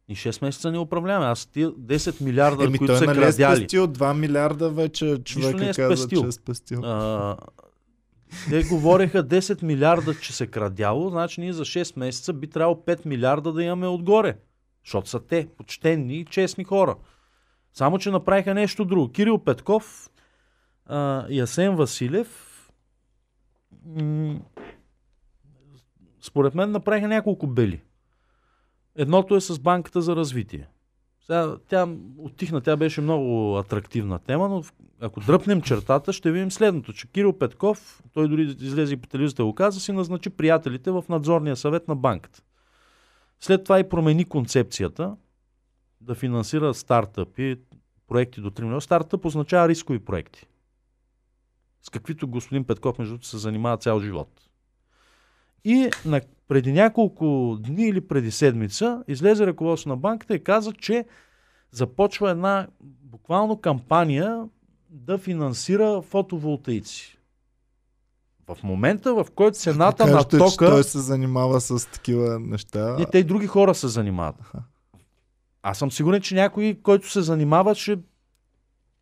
И 6 месеца не управляваме. Аз тия 10 милиарда, Еми, които той са нали е крадяли. спестил 2 милиарда вече човека не е каза, че е спестил. А, те говореха 10 милиарда, че се крадяло, значи ние за 6 месеца би трябвало 5 милиарда да имаме отгоре. Защото са те, почтенни и честни хора. Само, че направиха нещо друго. Кирил Петков а, и Асен Василев според мен направиха няколко бели. Едното е с банката за развитие. Сега, тя отихна, тя беше много атрактивна тема, но ако дръпнем чертата, ще видим следното, че Кирил Петков, той дори излезе и по телевизията го каза, си назначи приятелите в надзорния съвет на банката. След това и промени концепцията да финансира стартъпи, проекти до 3 милиона. Стартъп означава рискови проекти. С каквито господин Петков, между се занимава цял живот. И на, преди няколко дни или преди седмица излезе ръководство на банката и каза, че започва една буквално кампания да финансира фотоволтаици. В момента, в който цената на тока... Че той се занимава с такива неща. Не, те и други хора се занимават. Аз съм сигурен, че някой, който се занимава, ще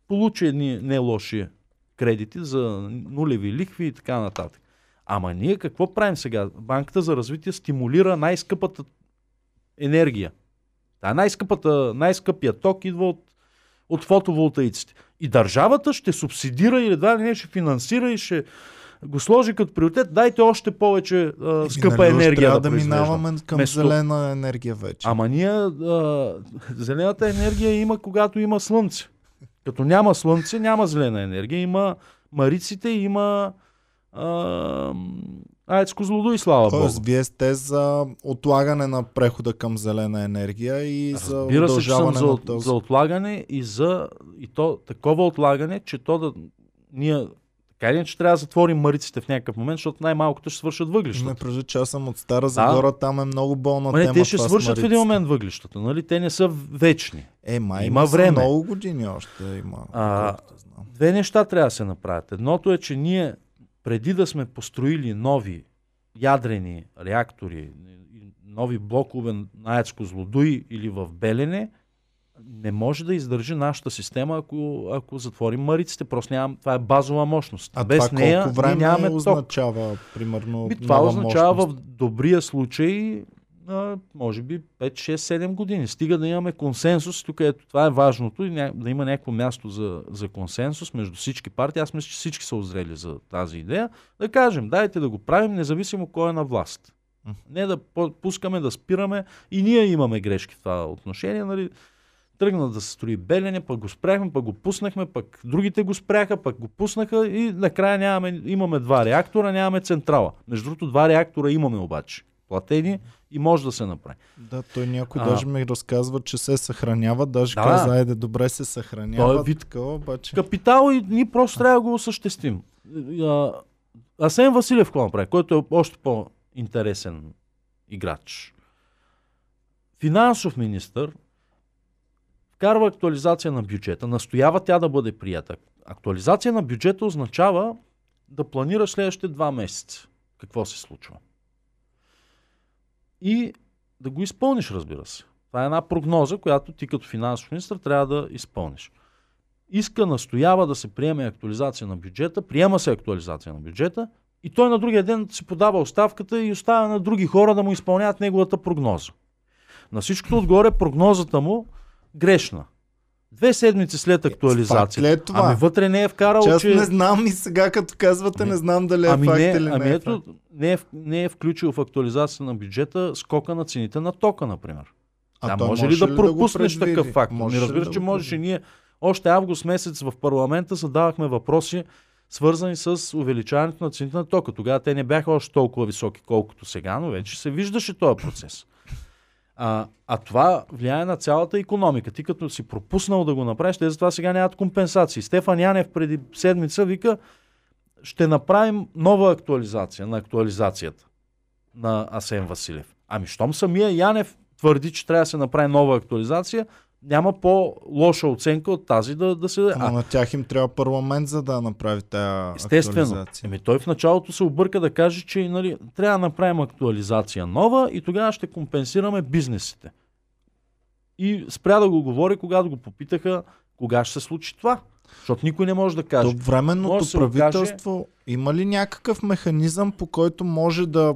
получи едни не лоши кредити за нулеви лихви и така нататък. Ама ние какво правим сега? Банката за развитие стимулира най-скъпата енергия. Та най-скъпата, най-скъпия ток идва от от фотоволтаиците. И държавата ще субсидира или да не ще финансира и ще го сложи като приоритет, дайте още повече а, скъпа нали, енергия трябва да, да минаваме към Вместо- зелена енергия вече. Ама ние, а, зелената енергия има когато има слънце. Като няма слънце, няма зелена енергия. Има мариците, има а, АЕЦ Козлодуй, слава Тоест, Богу. вие сте за отлагане на прехода към зелена енергия и за Разбира се, че съм удължаване за, на този. за отлагане и за и то такова отлагане, че то да ние така или иначе трябва да затворим мариците в някакъв момент, защото най-малкото ще свършат въглищата. Не преди, че аз съм от Стара Загора, там е много болна Ма тема. те ще свършат в един момент въглищата, нали? Те не са вечни. Е, май Има време. много години още има. А. Две неща трябва да се направят. Едното е, че ние преди да сме построили нови ядрени реактори, нови блокове на АЕЦ Козлодуй или в Белене, не може да издържи нашата система, ако, ако затворим мариците. Просто нямам, това е базова мощност. А Без това нея колко време нямаме ток. означава, примерно, Би, това нова означава мощност? в добрия случай а, може би 5, 6, 7 години. Стига да имаме консенсус, тук ето това е важното, и ня, да има някакво място за, за консенсус между всички партии. Аз мисля, че всички са озрели за тази идея. Да кажем, дайте да го правим, независимо кой е на власт. Не да пускаме да спираме. И ние имаме грешки в това отношение. Нали? Тръгна да се строи Белене, пък го спряхме, пък го пуснахме, пък другите го спряха, пък го пуснаха и накрая нямаме, имаме два реактора, нямаме централа. Между другото, два реактора имаме обаче. Платени и може да се направи. Да, той някой А. даже ми разказва, че се съхранява. Даже Да. каза, айде, добре се съхранява. Той е вид- такова, обаче. Капитал и ние просто трябва да го осъществим. А, Асен Василев какво направи, който е още по-интересен играч. Финансов министр вкарва актуализация на бюджета, настоява тя да бъде прията. Актуализация на бюджета означава да планираш следващите два месеца какво се случва. И да го изпълниш, разбира се. Това е една прогноза, която ти като финансов министр трябва да изпълниш иска, настоява да се приеме актуализация на бюджета, приема се актуализация на бюджета и той на другия ден си подава оставката и оставя на други хора да му изпълняват неговата прогноза. На всичкото отгоре прогнозата му грешна. Две седмици след ли актуализацията. е това? Ами вътре не е вкарал, аз че... не знам и сега като казвате, Не. не знам дали е Ами, факт не, или ами не е ето, факт. не е, не е включил в актуализация на бюджета скока на цените на тока, например. А да, той може ли да пропуснеш предвиди? такъв факт? Можеше Ми ли разбираш, да че можеше предвиди? ние още август месец в парламента задавахме въпроси, свързани с увеличаването на цените на тока. Тогава те не бяха още толкова високи, колкото сега, но вече се виждаше този процес. А, а това влияе на цялата економика. Ти като си пропуснал да го направиш, те затова сега нямат компенсации. Стефан Янев преди седмица вика, ще направим нова актуализация на актуализацията на Асен Василев. Ами, щом самия Янев твърди, че трябва да се направи нова актуализация, няма по-лоша оценка от тази да, да се... Ама на тях им трябва парламент, за да направи тази Естествено. Еми, той в началото се обърка да каже, че нали, трябва да направим актуализация нова и тогава ще компенсираме бизнесите. И спря да го говори, когато го попитаха кога ще се случи това. Защото никой не може да каже. То временното Може правителство има ли някакъв механизъм, по който може да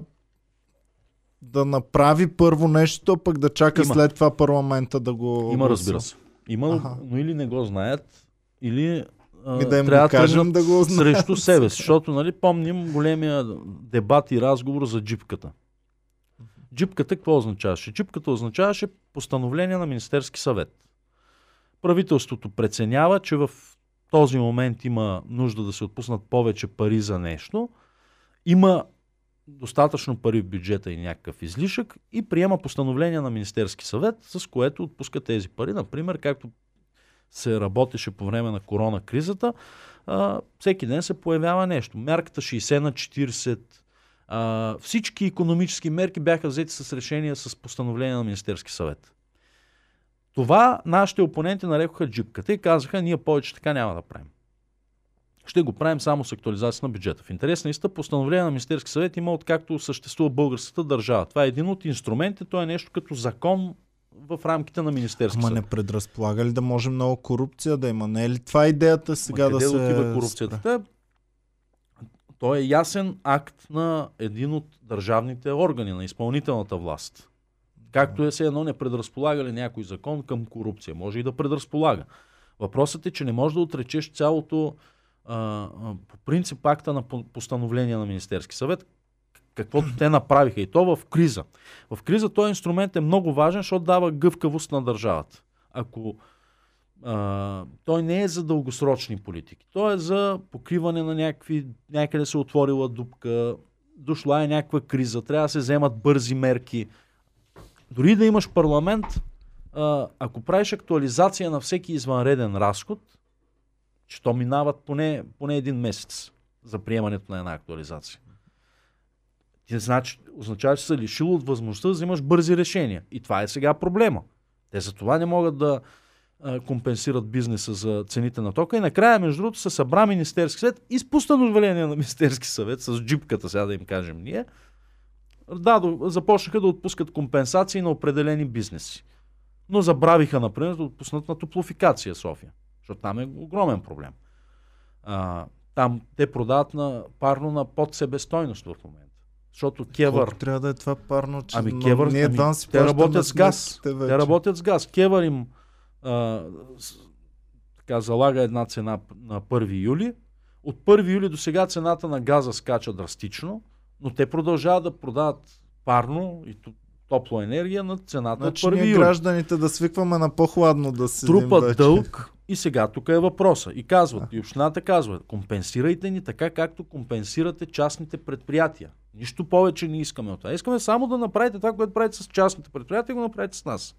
да направи първо нещо, пък да чака Има. след това парламента да го Има, разбира се. Има, Аха. но или не го знаят, или Ми да им трябва кажем да го знаят. срещу себе си. Защото, нали, помним големия дебат и разговор за джипката. Джипката какво означаваше? Джипката означаваше постановление на Министерски съвет. Правителството преценява, че в този момент има нужда да се отпуснат повече пари за нещо, има достатъчно пари в бюджета и някакъв излишък и приема постановление на Министерски съвет, с което отпуска тези пари. Например, както се работеше по време на корона кризата, всеки ден се появява нещо. Мярката 60 на 40, а, всички економически мерки бяха взети с решение с постановление на Министерски съвет. Това нашите опоненти нарекоха джипката и казаха, ние повече така няма да правим. Ще го правим само с актуализация на бюджета. В интерес на истина, постановление на Министерски съвет има откакто съществува българската държава. Това е един от инструментите, то е нещо като закон в рамките на Министерски Ама съвет. не предразполага ли да може много корупция да има? Не е ли това идеята сега Ма да се... отива корупцията? Та, Той е ясен акт на един от държавните органи на изпълнителната власт. Както е се едно не предразполага ли някой закон към корупция. Може и да предразполага. Въпросът е, че не можеш да отречеш цялото по принцип акта на по- постановление на Министерски съвет, каквото те направиха и то в криза. В криза този инструмент е много важен, защото дава гъвкавост на държавата. Ако а, той не е за дългосрочни политики, той е за покриване на някакви, някъде се отворила дупка, дошла е някаква криза, трябва да се вземат бързи мерки. Дори да имаш парламент, ако правиш актуализация на всеки извънреден разход, то минават поне, поне един месец за приемането на една актуализация. Ти значи, означава, че се лишил от възможността да взимаш бързи решения. И това е сега проблема. Те за това не могат да а, компенсират бизнеса за цените на тока. И накрая, между другото, се събра Министерски съвет и с постановление на Министерски съвет, с джипката, сега да им кажем ние, да, започнаха да отпускат компенсации на определени бизнеси. Но забравиха, например, да отпуснат на топлофикация София. Защото там е огромен проблем. А, там те продават на парно на под себестойност в момента. Защото Кевър, Колко трябва да е това парно, че Ами Кевър, ние ами, си те работят с газ. вече. Те работят с газ. Кевър им а, с, така, залага една цена на 1 юли. От 1 юли до сега цената на газа скача драстично, но те продължават да продават парно и топла енергия на цената Значи от 1 ние юли. гражданите да свикваме на по-хладно да седим Трупат вече. дълг и сега тук е въпроса. И казват, и общината казва, компенсирайте ни така, както компенсирате частните предприятия. Нищо повече не искаме от това. Искаме само да направите това, което правите с частните предприятия, го направите с нас.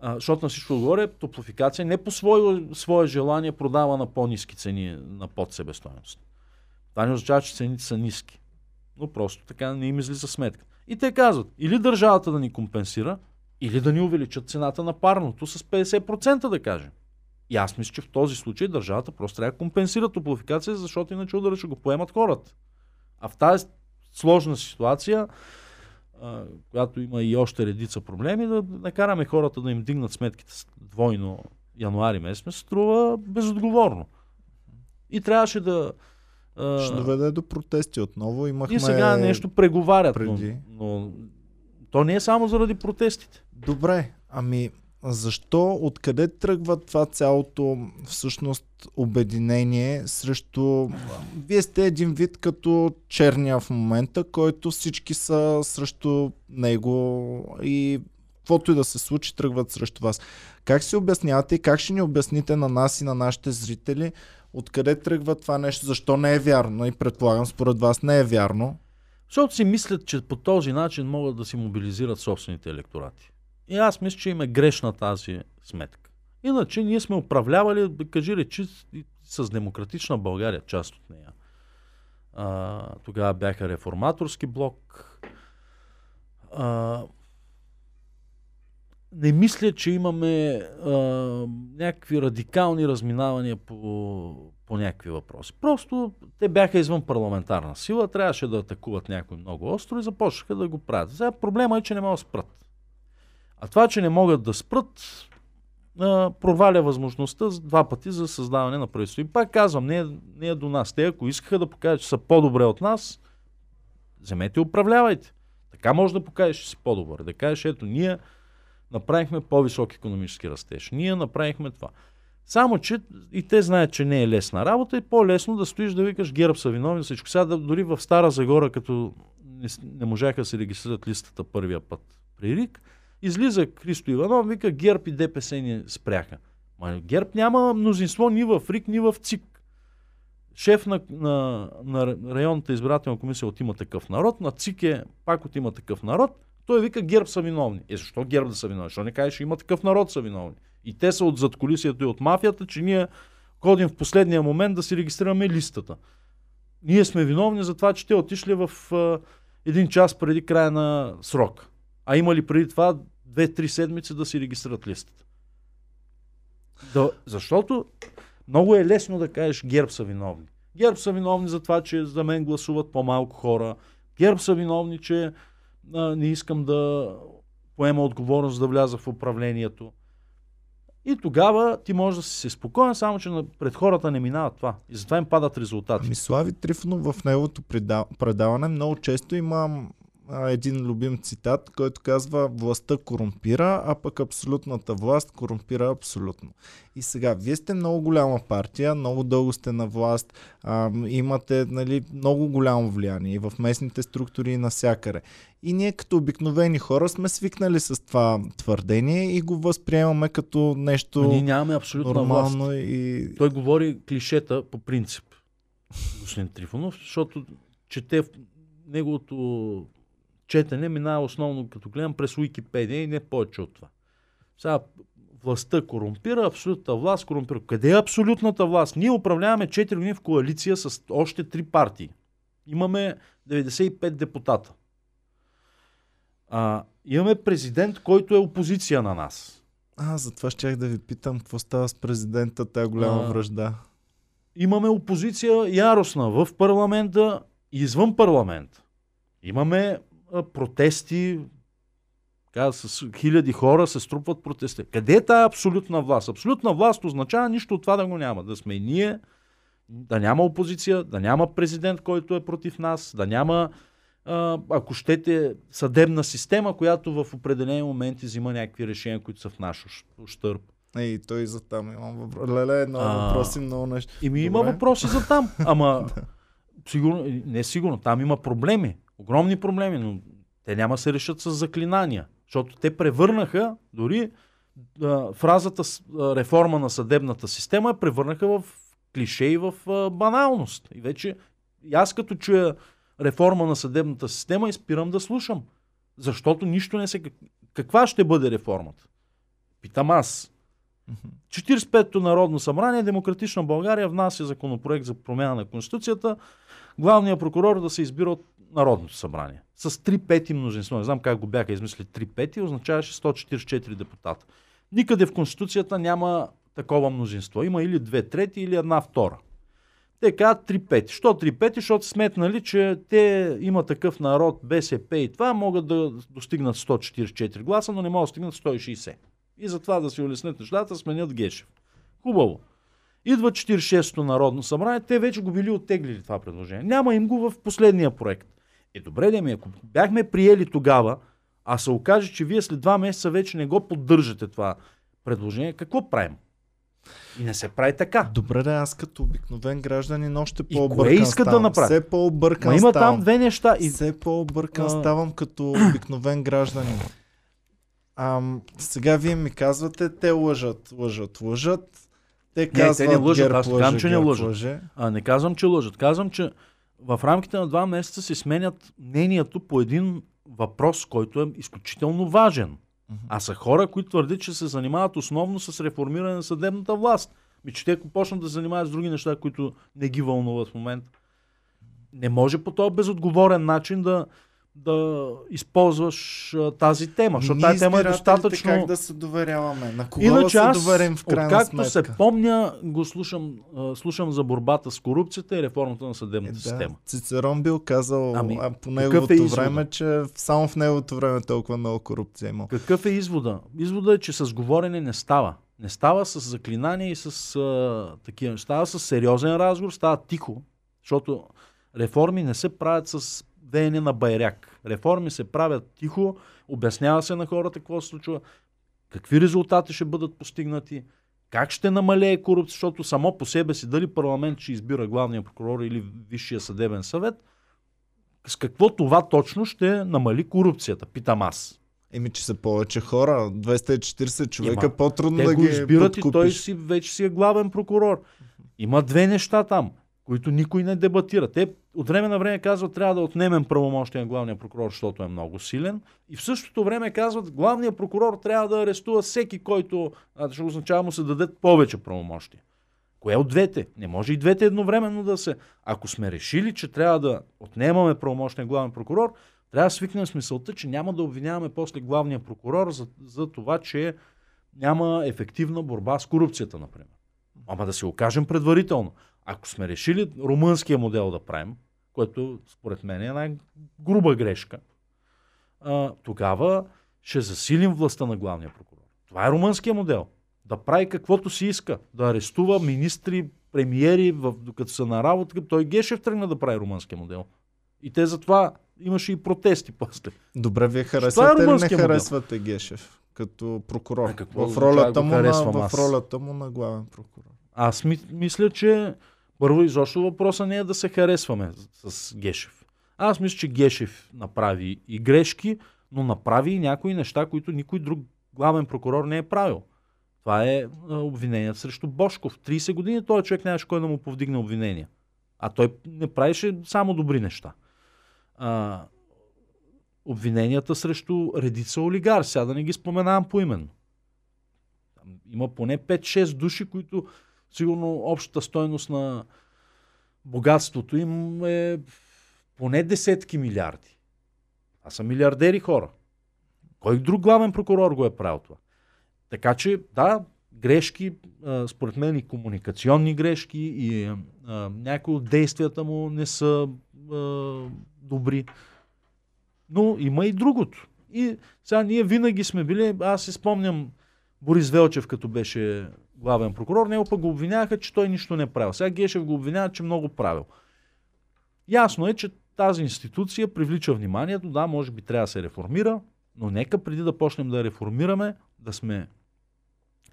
А, защото на всичко отгоре топлофикация не по свое, свое желание продава на по-низки цени, на под себестойност. Това не означава, че цените са ниски. Но просто така не им излиза сметка. И те казват, или държавата да ни компенсира, или да ни увеличат цената на парното с 50% да кажем. И аз мисля, че в този случай държавата просто трябва да компенсира топлофикация, защото иначе удара ще го поемат хората. А в тази сложна ситуация, която има и още редица проблеми, да накараме хората да им дигнат сметките двойно януари месец, ме се струва безотговорно. И трябваше да... Ще доведе до протести отново. Имахме... и сега нещо преговарят, но, преди. но то не е само заради протестите. Добре, ами защо, откъде тръгва това цялото всъщност обединение срещу... Вие сте един вид като черния в момента, който всички са срещу него и каквото и да се случи, тръгват срещу вас. Как си обяснявате и как ще ни обясните на нас и на нашите зрители, откъде тръгва това нещо, защо не е вярно и предполагам според вас не е вярно. Защото си мислят, че по този начин могат да си мобилизират собствените електорати. И аз мисля, че им е грешна тази сметка. Иначе ние сме управлявали, кажи речи, с демократична България, част от нея. А, тогава бяха реформаторски блок. А, не мисля, че имаме а, някакви радикални разминавания по, по някакви въпроси. Просто те бяха извън парламентарна сила, трябваше да атакуват някой много остро и започнаха да го правят. Сега проблема е, че не могат да спрат. А това, че не могат да спрат, а, проваля възможността два пъти за създаване на правителство. И пак казвам, не е, не е до нас. Те, ако искаха да покажат, че са по-добре от нас, вземете и управлявайте. Така може да покажеш, че си по-добър. Да кажеш, ето, ние направихме по-висок економически растеж. Ние направихме това. Само, че и те знаят, че не е лесна работа и по-лесно да стоиш да викаш герб са виновни всичко. Сега дори в Стара Загора, като не, не можаха да се регистрират листата първия път при РИК, излиза Христо Иванов, вика герб и ДПС ни спряха. Ма герб няма мнозинство ни в РИК, ни в ЦИК. Шеф на, на, на районната избирателна комисия от има такъв народ, на ЦИК е пак от има такъв народ, той вика герб са виновни. Е, защо герб да са виновни? Защо не кажеш, има такъв народ са виновни? И те са от задколисието и от мафията, че ние ходим в последния момент да си регистрираме листата. Ние сме виновни за това, че те отишли в а, един час преди края на срок. А имали преди това две-три седмици да си регистрират листата. Да, защото много е лесно да кажеш герб са виновни. Герб са виновни за това, че за мен гласуват по-малко хора. Герб са виновни, че а, не искам да поема отговорност да вляза в управлението. И тогава ти можеш да си спокоен, само че пред хората не минава това. И затова им падат резултати. Ами Слави Трифонов в неговото преда- предаване много често има а, един любим цитат, който казва властта корумпира, а пък абсолютната власт корумпира абсолютно. И сега, вие сте много голяма партия, много дълго сте на власт, а, имате нали, много голямо влияние и в местните структури и навсякъде. И ние като обикновени хора сме свикнали с това твърдение и го възприемаме като нещо Но ние нямаме абсолютна нормално власт. и... Той говори клишета по принцип, господин Трифонов, защото чете в неговото четене минава основно, като гледам, през Уикипедия и не повече от това. Сега властта корумпира, абсолютната власт корумпира. Къде е абсолютната власт? Ние управляваме 4 години в коалиция с още 3 партии. Имаме 95 депутата. А, имаме президент, който е опозиция на нас. А, затова щях да ви питам какво става с президента, тая голяма А, връжда. Имаме опозиция яростна в парламента и извън парламент. Имаме протести, така, с хиляди хора се струпват протести. Къде е тая абсолютна власт? Абсолютна власт означава нищо от това да го няма. Да сме и ние, да няма опозиция, да няма президент, който е против нас, да няма, ако щете, съдебна система, която в определени моменти взима някакви решения, които са в наш ущ- ущърб. Ей, той за там имам въпрос. Леле, много А, въпроси, много нещо. И ми има Добре. въпроси за там. (laughs) Ама, сигурно, не сигурно, там има проблеми. Огромни проблеми, но те няма да се решат с заклинания. Защото те превърнаха дори а, фразата с- а, реформа на съдебната система я превърнаха в клише и в а, баналност. И вече и аз като чуя реформа на съдебната система и спирам да слушам. Защото нищо не се... Каква ще бъде реформата? Питам аз. 45-то Народно събрание, Демократична България внася законопроект за промяна на Конституцията, главният прокурор да се избира от Народното събрание. С 3 пети мнозинство. Не знам как го бяха измислили 3 пети, означаваше 144 депутата. Никъде в Конституцията няма такова мнозинство. Има или 2 трети, или една втора. Те казват 3 пети. Що 3 пети? Защото сметнали, че те има такъв народ, БСП и това, могат да достигнат 144 гласа, но не могат да стигнат 160. И затова да си улеснят нещата, сменят Гешев. Хубаво. Идва 46-то Народно събрание, те вече го били оттеглили това предложение. Няма им го в последния проект. Е, добре да ми, ако бяхме приели тогава, а се окаже, че вие след два месеца вече не го поддържате това предложение, какво правим? И не се прави така. Добре, да, аз като обикновен гражданин още по-объркан кое иска да ставам. направи? Все по-объркан Ма има ставам. там две неща. И... Все по-объркан А. ставам като обикновен гражданин. Ам, сега вие ми казвате, те лъжат, лъжат, лъжат. Те те казват, не лъжат, аз лъже, казвам, че не лъжат. лъже. А, не казвам, че лъжат. Казвам, че в рамките на два месеца се сменят мнението по един въпрос, който е изключително важен. А са хора, които твърдят, че се занимават основно с реформиране на съдебната власт. Ми, че те ако почнат да се занимават с други неща, които не ги вълнуват в момента. Не може по този безотговорен начин да, да използваш а, тази тема, защото тази тема е достатъчно... Как да се доверяваме? На кого Иначе да се доверим в крайна откакто сметка? се помня, го слушам, а, слушам за борбата с корупцията и реформата на Е, съдебната да, система. Цицерон бил казал Ами, а, по неговото е време, че само в неговото време толкова много корупция има. Какъв е извода? Извода е, че с говорене не става. Не става с заклинания и с а, такива. Става с сериозен разговор, става тихо, защото реформи не се правят с веене на байряк. Реформи се правят тихо, обяснява се на хората какво се случва, какви резултати ще бъдат постигнати, как ще намалее корупция, защото само по себе си дали парламент ще избира главния прокурор или Висшия съдебен съвет, с какво това точно ще намали корупцията, питам аз. Еми, че са повече хора. 240 човека, Има. по-трудно Те да го ги избират и той подкупиш. си, вече си е главен прокурор. Има две неща там, които никой не дебатира. Те от време на време казват, трябва да отнемем правомощия на главния прокурор, защото е много силен. И в същото време казват, главният прокурор трябва да арестува всеки, който, ще означава му се дадат повече правомощия. Кое от двете? Не може и двете едновременно да се... Ако сме решили, че трябва да отнемаме правомощния главен прокурор, трябва да свикнем с мисълта, че няма да обвиняваме после главния прокурор за, за това, че няма ефективна борба с корупцията, например. Ама да се окажем предварително. Ако сме решили румънския модел да правим, което според мен е една груба грешка, а, тогава ще засилим властта на главния прокурор. Това е румънския модел. Да прави каквото си иска. Да арестува министри, премиери, в, докато са на работа. Той Гешев тръгна да прави румънския модел. И те затова имаше и протести после. Добре, вие е харесвате или не румънския модел. харесвате Гешев като прокурор? А какво в, ролята му на, в ролята му на главен прокурор. Аз ми, мисля, че първо изобщо въпроса не е да се харесваме с, Гешев. Аз мисля, че Гешев направи и грешки, но направи и някои неща, които никой друг главен прокурор не е правил. Това е а, обвинение срещу Бошков. 30 години този човек нямаше кой да му повдигне обвинения. А той не правеше само добри неща. А, обвиненията срещу редица олигари, сега да не ги споменавам поименно. Има поне 5-6 души, които сигурно общата стойност на богатството им е поне десетки милиарди. А са милиардери хора. Кой друг главен прокурор го е правил това? Така че, да, грешки, според мен и комуникационни грешки, и някои от действията му не са добри. Но има и другото. И сега ние винаги сме били, аз си спомням Борис Велчев, като беше главен прокурор, него пък го обвиняваха, че той нищо не правил. Сега Гешев го обвинява, че много правил. Ясно е, че тази институция привлича вниманието, да, може би трябва да се реформира, но нека преди да почнем да реформираме, да сме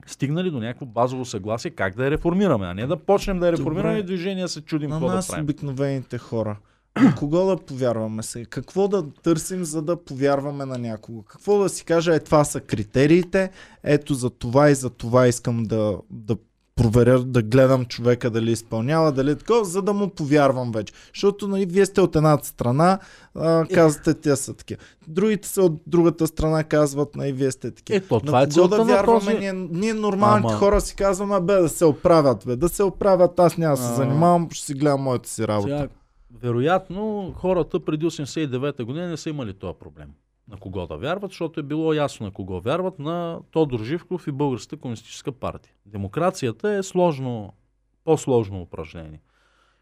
стигнали до някакво базово съгласие как да я реформираме, а не да почнем да я реформираме Добре. и движения се чудим какво да нас, правим. обикновените хора. На кого да повярваме сега? Какво да търсим, за да повярваме на някого? Какво да си кажа, е това са критериите, ето за това и за това искам да, да проверя, да гледам човека дали изпълнява, дали е такова, за да му повярвам вече. Защото нали, вие сте от едната страна, а, казвате, те са такива. Другите са от другата страна, казват, нали, вие сте такива. Ето, това е целта да на вярваме? този... Ние, ние нормалните Ама- хора си казваме, бе, да се оправят, бе, да се оправят, аз няма да се занимавам, ще си гледам моята си работа. Сега, вероятно, хората преди 89-та година не са имали този проблем. На кого да вярват, защото е било ясно на кого вярват, на Тодор Живков и Българската комунистическа партия. Демокрацията е сложно, по-сложно упражнение.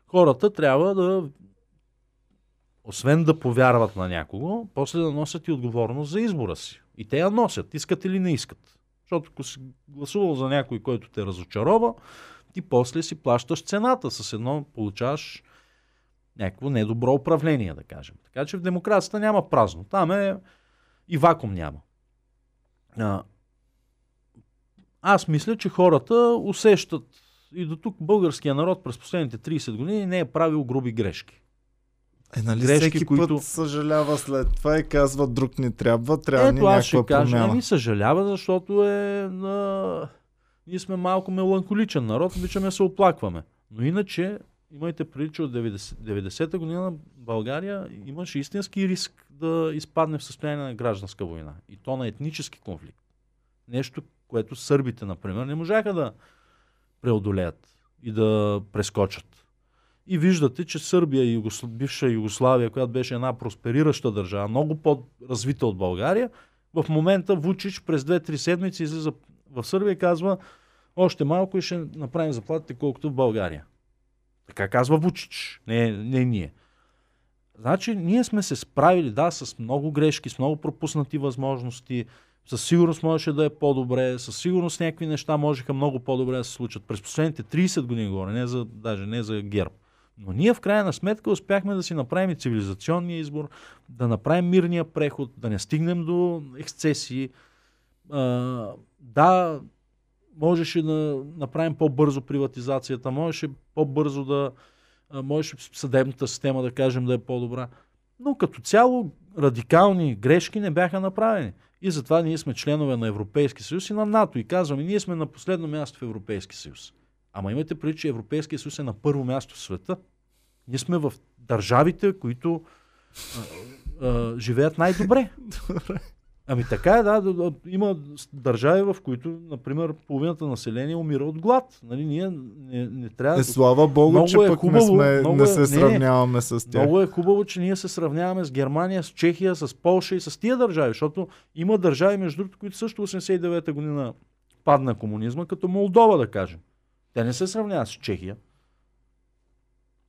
Хората трябва да, освен да повярват на някого, после да носят и отговорност за избора си. И те я носят, искат или не искат. Защото ако си гласувал за някой, който те разочарова, ти после си плащаш цената. С едно получаваш някакво недобро управление, да кажем. Така че в демокрацията няма празно. Там е и вакуум няма. А, аз мисля, че хората усещат и до тук българския народ през последните 30 години не е правил груби грешки. Е, нали грешки, всеки които- път съжалява след това и казва друг ни трябва, трябва ни Ето аз ще някаква кажа, промяна. ами съжалява, защото е на... Ние сме малко меланхоличен народ, обичаме се оплакваме. Но иначе, имайте предвид, че от 90, 90-та година на България имаше истински риск да изпадне в състояние на гражданска война. И то на етнически конфликт. Нещо, което сърбите, например, не можаха да преодолеят и да прескочат. И виждате, че Сърбия и Югосл... бивша Югославия, която беше една просперираща държава, много по-развита от България, в момента Вучич през 2-3 седмици излиза в Сърбия и казва още малко и ще направим заплатите колкото в България. Така казва Вучич, не, не ние. Значи ние сме се справили, да, с много грешки, с много пропуснати възможности, със сигурност можеше да е по-добре, със сигурност някакви неща можеха много по-добре да се случат. През последните 30 години говоря, не за, даже не за ГЕРБ. Но ние в крайна сметка успяхме да си направим и цивилизационния избор, да направим мирния преход, да не стигнем до ексцесии. А, да, можеше да направим по-бързо приватизацията, можеше по-бързо да, можеше съдебната система да кажем да е по-добра. Но като цяло радикални грешки не бяха направени. И затова ние сме членове на Европейски съюз и на НАТО. И казваме, ние сме на последно място в Европейски съюз. Ама имайте предвид, че Европейския съюз е на първо място в света. Ние сме в държавите, които а, а, живеят най-добре. (laughs) Ами така е, да. Има държави, в които, например, половината население умира от глад. Нали, ние не, не трябва... Е, слава Богу, Много че е пък хубаво, не, сме, много не е- се не, сравняваме с тях. Много е хубаво, че ние се сравняваме с Германия, с Чехия, с Полша и с тия държави, защото има държави, между другото, които също 89-та година падна комунизма, като Молдова, да кажем. Те не се сравняват с Чехия.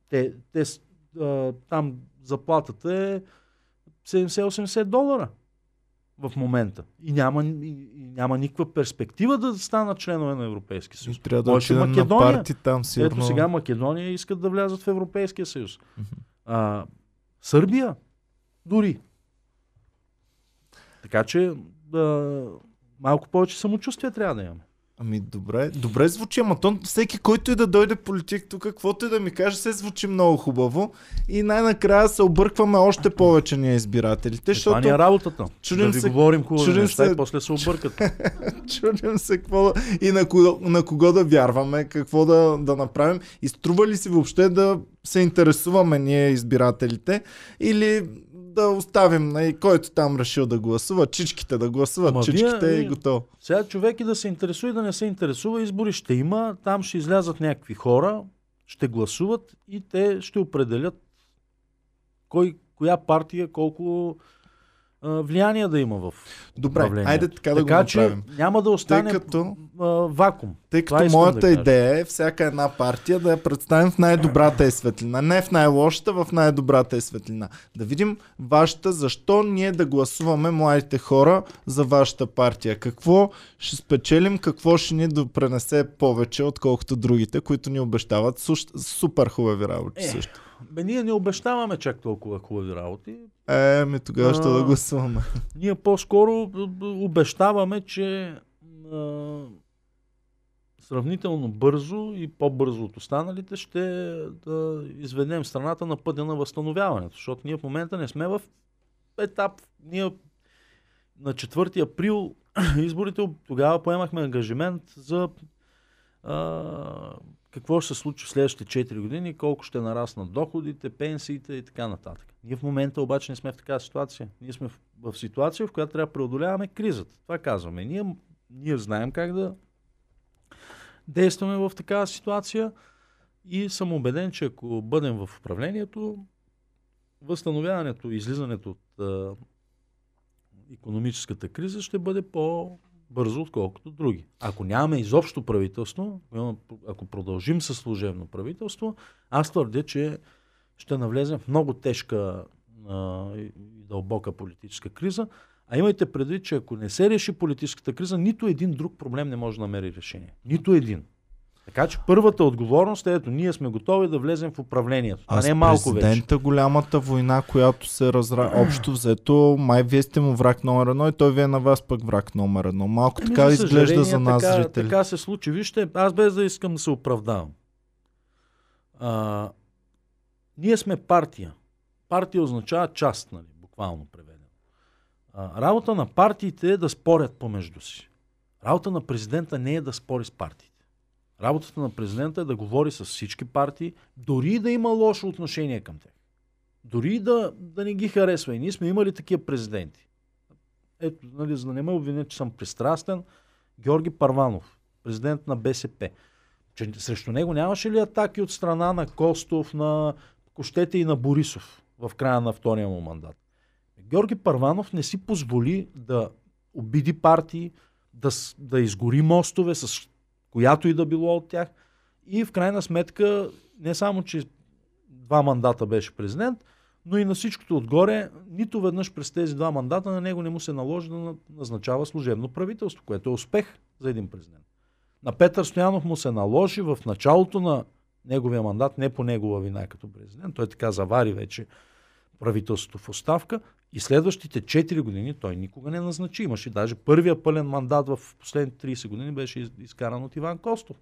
Те, те а, там заплатата е 70-80 долара в момента. И няма, и, и няма никаква перспектива да станат членове на Европейския съюз. Трябва да Може отидем на Македония. парти там сигурно. Ето сега Македония искат да влязат в Европейския съюз. А, Сърбия. Дори. Така че да, малко повече самочувствие трябва да имаме. Ами добре, добре звучи, ама то всеки, който и да дойде политик тук, каквото и да ми каже, се звучи много хубаво и най-накрая се объркваме още повече ние избирателите, Е, това ни е работата. чудим да ви се- говорим хубави чудим неща се- и после се объркат. (laughs) чудим се какво да, и на кого, на кого да вярваме, какво да, да направим и струва ли си въобще да се интересуваме ние избирателите или да оставим на който там решил да гласува, чичките да гласуват, Ама чичките вие- и готово. Сега човек и да се интересува и да не се интересува, избори ще има, там ще излязат някакви хора, ще гласуват и те ще определят кой, коя партия колко влияние да има в Добре, айде така да така го че направим. няма да остане Тъй като- а, вакуум. Тъй като моята да идея е всяка една партия да я представим в най-добрата е светлина. Не в най-лошата, в най-добрата е светлина. Да видим вашата, защо ние да гласуваме младите хора за вашата партия. Какво ще спечелим, какво ще ни допренесе повече, отколкото другите, които ни обещават супер хубави работи Е. също. Бе, ние не обещаваме чак толкова хубави работи. Е, ми тогава ще А. да гласуваме. Ние по-скоро обещаваме, че а, сравнително бързо и по-бързо от останалите ще да изведем страната на пътя на възстановяването. Защото ние в момента не сме в етап. Ние на 4 април (clears throat) изборите, тогава поемахме ангажимент за а, какво ще се случи в следващите 4 години, колко ще нараснат доходите, пенсиите и така нататък. Ние в момента обаче не сме в такава ситуация. Ние сме в, в ситуация, в която трябва да преодоляваме кризата. Това казваме. Ние, ние знаем как да действаме в такава ситуация и съм убеден, че ако бъдем в управлението, възстановяването и излизането от а, економическата криза ще бъде по-бързо, отколкото други. Ако нямаме изобщо правителство, ако продължим със служебно правителство, аз твърдя, че ще навлезем в много тежка а, и дълбока политическа криза. А имайте предвид, че ако не се реши политическата криза, нито един друг проблем не може да намери решение. Нито един. Така че първата отговорност е, ето, ние сме готови да влезем в управлението. А не е малко вече. голямата война, която се разра... общо взето, май вие сте му враг номер едно и той ви е на вас пък враг номер едно. Малко Еми, така за изглежда за нас, така, зрители. Така се случи. Вижте, аз без да искам да се оправдавам. А, ние сме партия. Партия означава част, нали, буквално преведено. А, работа на партиите е да спорят помежду си. Работа на президента не е да спори с партиите. Работата на президента е да говори с всички партии, дори да има лошо отношение към тях. Дори да, да не ги харесва. И ние сме имали такива президенти. Ето, нали, за да не ме обвинят, че съм пристрастен, Георги Парванов, президент на БСП. Че срещу него нямаше ли атаки от страна на Костов, на Кощете и на Борисов в края на втория му мандат? Георги Парванов не си позволи да обиди партии, да, да изгори мостове с която и да било от тях. И в крайна сметка, не само, че два мандата беше президент, но и на всичкото отгоре, нито веднъж през тези два мандата на него не му се наложи да на- назначава служебно правителство, което е успех за един президент. На Петър Стоянов му се наложи в началото на неговия мандат, не по негова вина като президент, той така завари вече правителството в оставка и следващите 4 години той никога не назначи. Имаше даже първия пълен мандат в последните 30 години беше из- изкаран от Иван Костов.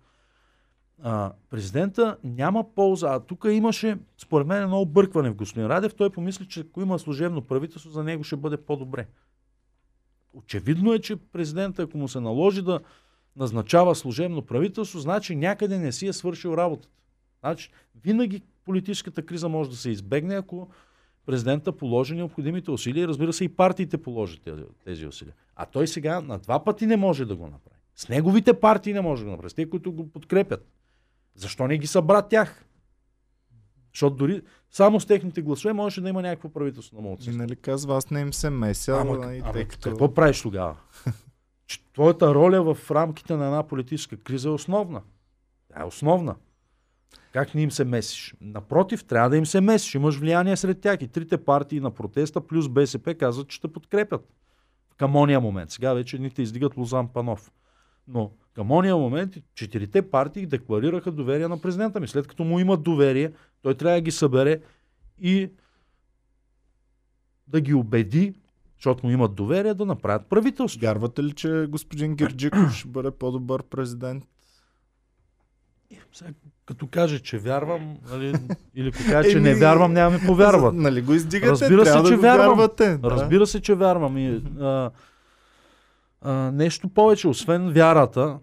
А, президента няма полза, а тук имаше, според мен, едно объркване в господин Радев. Той помисли, че ако има служебно правителство, за него ще бъде по-добре. Очевидно е, че президента, ако му се наложи да назначава служебно правителство, значи някъде не си е свършил работата. Значи, винаги политическата криза може да се избегне, ако президента положи необходимите усилия и разбира се и партиите положат тези, тези усилия. А той сега на два пъти не може да го направи. С неговите партии не може да го направи. С те, които го подкрепят. Защо не ги събра тях? Защото дори само с техните гласове можеше да има някакво правителство на младсинство. нали казва, аз не им се меся. Ама, и ама тъй като... какво правиш тогава? (laughs) Че твоята роля в рамките на една политическа криза е основна. Тя е основна. Как не им се месиш? Напротив, трябва да им се месиш. Имаш влияние сред тях. И трите партии на протеста плюс БСП казват, че ще подкрепят. Към ония момент. Сега вече едните издигат Лозан Панов. Но към ония момент четирите партии декларираха доверие на президента ми. След като му имат доверие, той трябва да ги събере и да ги убеди, защото му имат доверие, да направят правителство. Вярвате ли, че господин Герджиков ще бъде по-добър президент? Сега, като каже, че вярвам, нали, (laughs) или ако каже, че не вярвам, няма ми повярват. (laughs) Нали го издигате? Разбира се, че да го вярвам. вярвате. Да. Разбира се, че вярвам. И, а, а, нещо повече, освен вярата,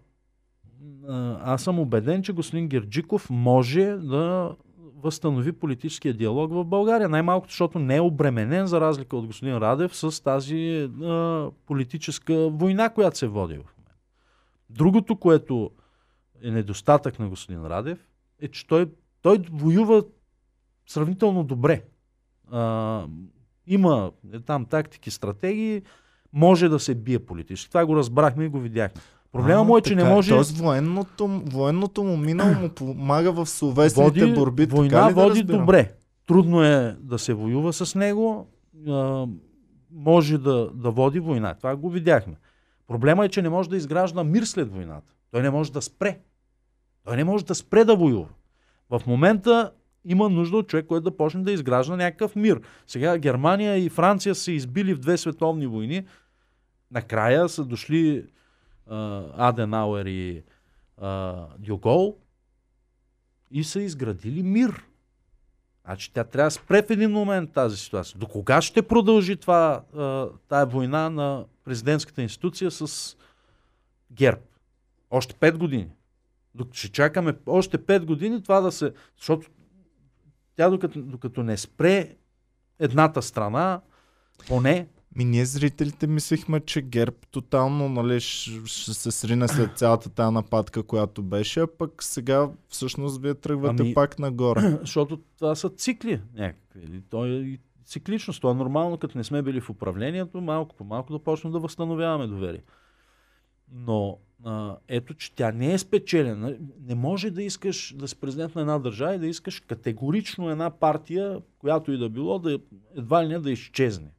а, аз съм убеден, че господин Герджиков може да възстанови политическия диалог в България. Най-малкото, защото не е обременен, за разлика от господин Радев, с тази а, политическа война, която се води в момента. Другото, което е недостатък на господин Радев, е, че той, той воюва сравнително добре. А, има е, там тактики, стратегии, може да се бие политически. Това го разбрахме и го видяхме. Проблема му е, че не така може... Тоест военното, военното му минало му помага в словесните води, борби. така война ли да води разбирам? добре. Трудно е да се воюва с него. А, може да, да води война. Това го видяхме. Проблема е, че не може да изгражда мир след войната. Той не може да спре. Той не може да спре да воюва. В момента има нужда от човек, който да почне да изгражда някакъв мир. Сега Германия и Франция са избили в две световни войни. Накрая са дошли а, Аденауер и а, Дюгол и са изградили мир. Значи тя трябва да спре в един момент тази ситуация. До кога ще продължи това, тая война на президентската институция с ГЕРБ? Още 5 години. Док- Ще чакаме още 5 години това да се... Защото тя докато, докато не спре едната страна, поне Ми ние зрителите мислихме, че ГЕРБ тотално нали, ще, се срине след цялата тази нападка, която беше, а пък сега всъщност вие тръгвате Ами- пак нагоре. (clears throat) защото това са цикли някакви. Или То е цикличност. Това е нормално, като не сме били в управлението, малко по малко да почнем да възстановяваме доверие. Но а, ето, че тя не е спечелена. Не може да искаш да си президент на една държава и да искаш категорично една партия, която и да било, да едва ли не да изчезне.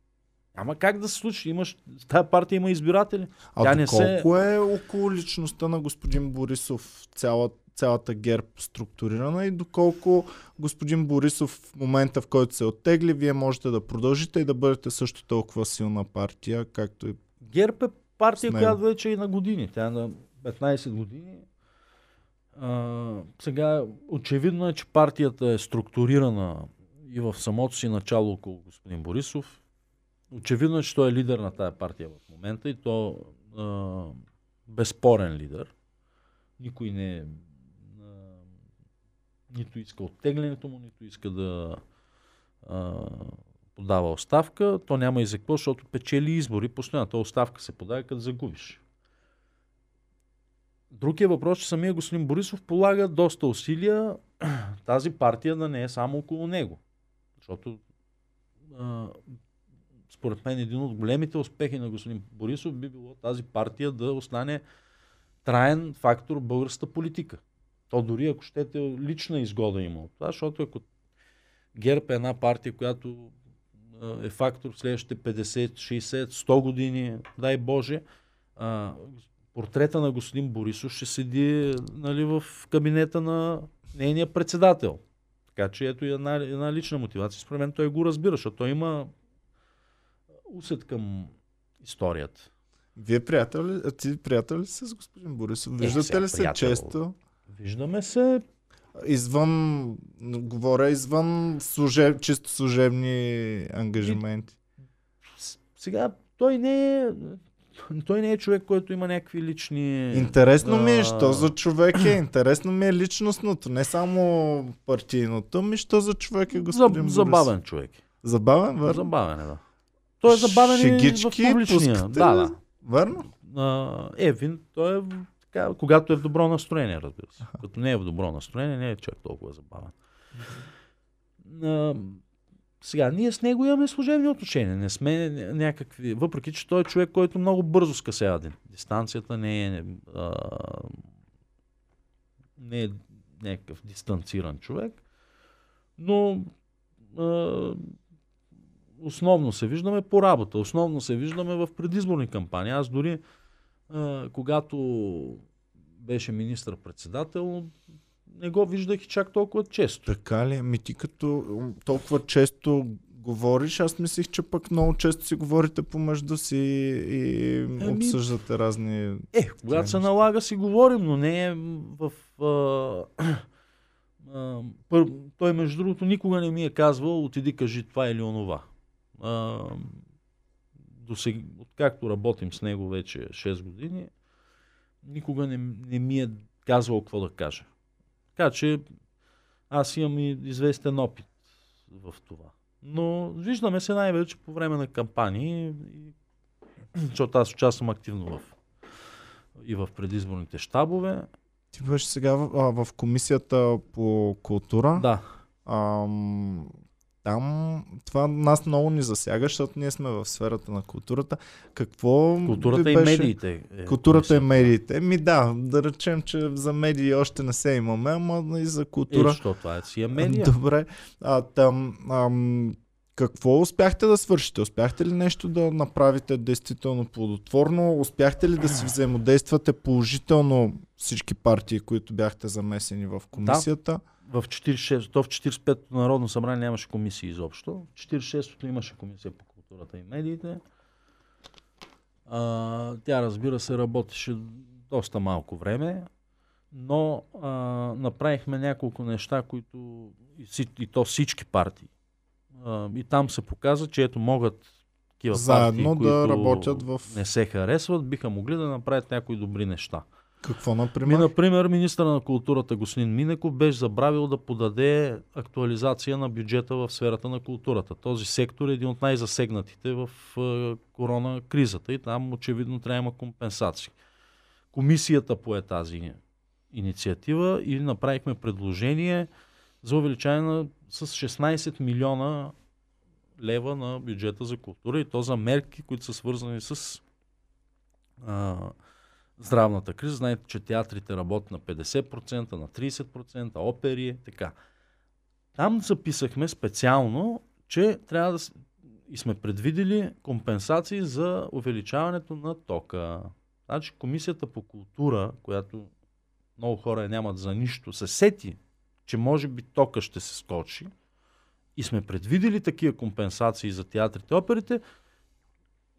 Няма как да се случи. Имаш, тая партия има избиратели. А тя не се... колко е около личността на господин Борисов цяла, цялата ГЕРБ структурирана и доколко господин Борисов в момента, в който се оттегли, вие можете да продължите и да бъдете също толкова силна партия, както и ГЕРБ е партия, която вече е и на години. Тя е на 15 години. А, сега, очевидно е, че партията е структурирана и в самото си начало около господин Борисов. Очевидно е, че той е лидер на тая партия в момента и то а, безспорен лидер. Никой не е нито иска оттеглянето му, нито иска да а, подава оставка. То няма и за какво, защото печели избори. Постоянно. То оставка се подава, като загубиш. Другия въпрос, че самия господин Борисов полага доста усилия (clears throat) тази партия да не е само около него. Защото според мен един от големите успехи на господин Борисов би било тази партия да остане траен фактор в българската политика. То дори ако щете лична изгода има от това, защото ако ГЕРБ е една партия, която е фактор в следващите 50, 60, 100 години, дай Боже, а, портрета на господин Борисов ще седи нали, в кабинета на нейния председател. Така че ето и една, една лична мотивация. Според мен той го разбира, защото той има усет към историята. Вие приятел ли, а ти приятел ли си с господин Борисов? Е, Виждате сега ли се приятел. често? Виждаме се. Извън, говоря извън служеб, чисто служебни ангажименти. Сега той не е. Той не е човек, който има някакви лични. Интересно ми е, що за човек е. Интересно ми е личностното, не само партийното, ми що за човек е господин Борисов. забавен човек. Забавен, верно? Забавен е, да. Той е забавен и в Шегички публичния. пускате Да, да. Верно? Евин, той е така, когато е в добро настроение, разбира се. Като не е в добро настроение, не е чак толкова забавен. А, сега, ние с него имаме служебни отношения. Не сме ня- някакви... Въпреки, че той е човек, който много бързо скъсява ди- дистанцията, не е... А, не е някакъв дистанциран човек. Но а, основно се виждаме по работа. Основно се виждаме в предизборни кампании. Аз дори а, когато беше министър-председател, не го виждах и чак толкова често. Така ли? Ми ти като толкова често говориш. Аз мислих, че пък много често си говорите помежду си и Ами- обсъждате разни... Е, когато се налага си говорим, но не е в... А, а, пър, той, между другото, никога не ми е казвал, отиди кажи това или онова. А, до сега, откакто работим с него вече 6 години, никога не, не ми е казвал какво да кажа. Така че аз имам и известен опит в това. Но виждаме се най-вече по време на кампании, защото аз участвам активно в и в предизборните щабове. Ти беше сега в, а, в комисията по култура. Да, Ам, там това нас много ни засяга, защото ние сме в сферата на културата. Какво културата ви и беше... медиите. Е, Културата и медиите. Ми да, да речем, че за медии още не се имаме, ама и за Е, култура. защото това е си е медия. Добре. А, там, ам, какво успяхте да свършите? Успяхте ли нещо да направите действително плодотворно? Успяхте ли да си взаимодействате положително всички партии, които бяхте замесени в комисията? В 46, то в 45-то Народно събрание нямаше комисии изобщо. В 46-то имаше комисия по културата и медиите. А, тя, разбира се, работеше доста малко време, но а, направихме няколко неща, които и, и то всички партии. А, и там се показа, че ето могат такива Заедно партии, да които работят в- не се харесват, биха могли да направят някои добри неща. Какво, Ми, например? например, министър на културата господин Минеков беше забравил да подаде актуализация на бюджета в сферата на културата. Този сектор е един от най-засегнатите в е, корона кризата и там очевидно трябва да има компенсации. Комисията пое тази инициатива и направихме предложение за увеличаване на, с 16 милиона лева на бюджета за култура и то за мерки, които са свързани с а, здравната криза. Знаете, че театрите работят на 50%, на 30%, опери, така. Там записахме специално, че трябва да и сме предвидели компенсации за увеличаването на тока. Значи Комисията по култура, която много хора нямат за нищо, се сети, че може би тока ще се скочи и сме предвидели такива компенсации за театрите и оперите,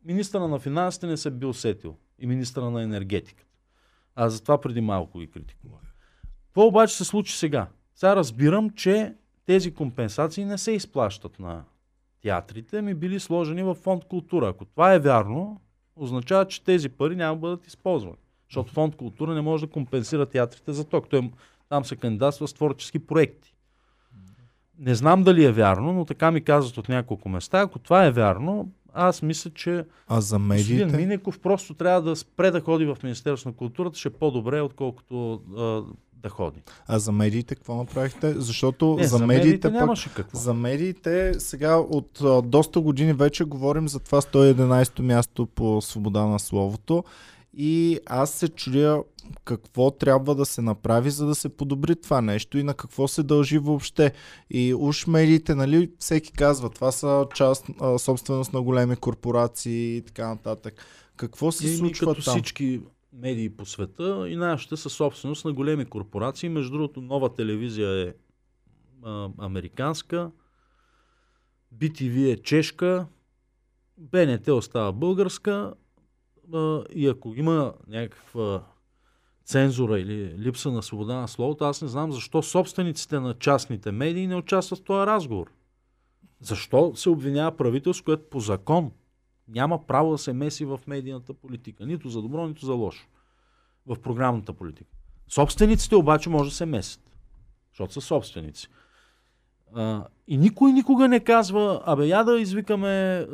министъра на финансите не се бил сетил и министъра на енергетиката. Аз затова преди малко ги критикувах. Какво обаче се случи сега? Сега разбирам, че тези компенсации не се изплащат на театрите, ми били сложени в фонд култура. Ако това е вярно, означава, че тези пари няма да бъдат използвани. Защото фонд култура не може да компенсира театрите за ток. Той, там се кандидатства с творчески проекти. Не знам дали е вярно, но така ми казват от няколко места. Ако това е вярно, аз мисля, че А за Господин медиите? Минеков просто трябва да спре да ходи в Министерството на културата, ще е по-добре, отколкото а, да ходи. А за медиите какво направихте? Защото Не, за, медиите, пък, нямаше какво. за медиите сега от а, доста години вече говорим за това 111-то място по свобода на словото и аз се чудя какво трябва да се направи, за да се подобри това нещо и на какво се дължи въобще. И уж медиите, нали, всеки казва, това са част, а, собственост на големи корпорации и така нататък. Какво се Еми, случва като там? всички медии по света и нашите са собственост на големи корпорации. Между другото, нова телевизия е а, американска, BTV е чешка, БНТ остава българска и ако има някаква цензура или липса на свобода на словото, аз не знам защо собствениците на частните медии не участват в този разговор. Защо се обвинява правителство, което по закон няма право да се меси в медийната политика. Нито за добро, нито за лошо. В програмната политика. Собствениците обаче може да се месят. Защото са собственици. И никой никога не казва, абе я да извикаме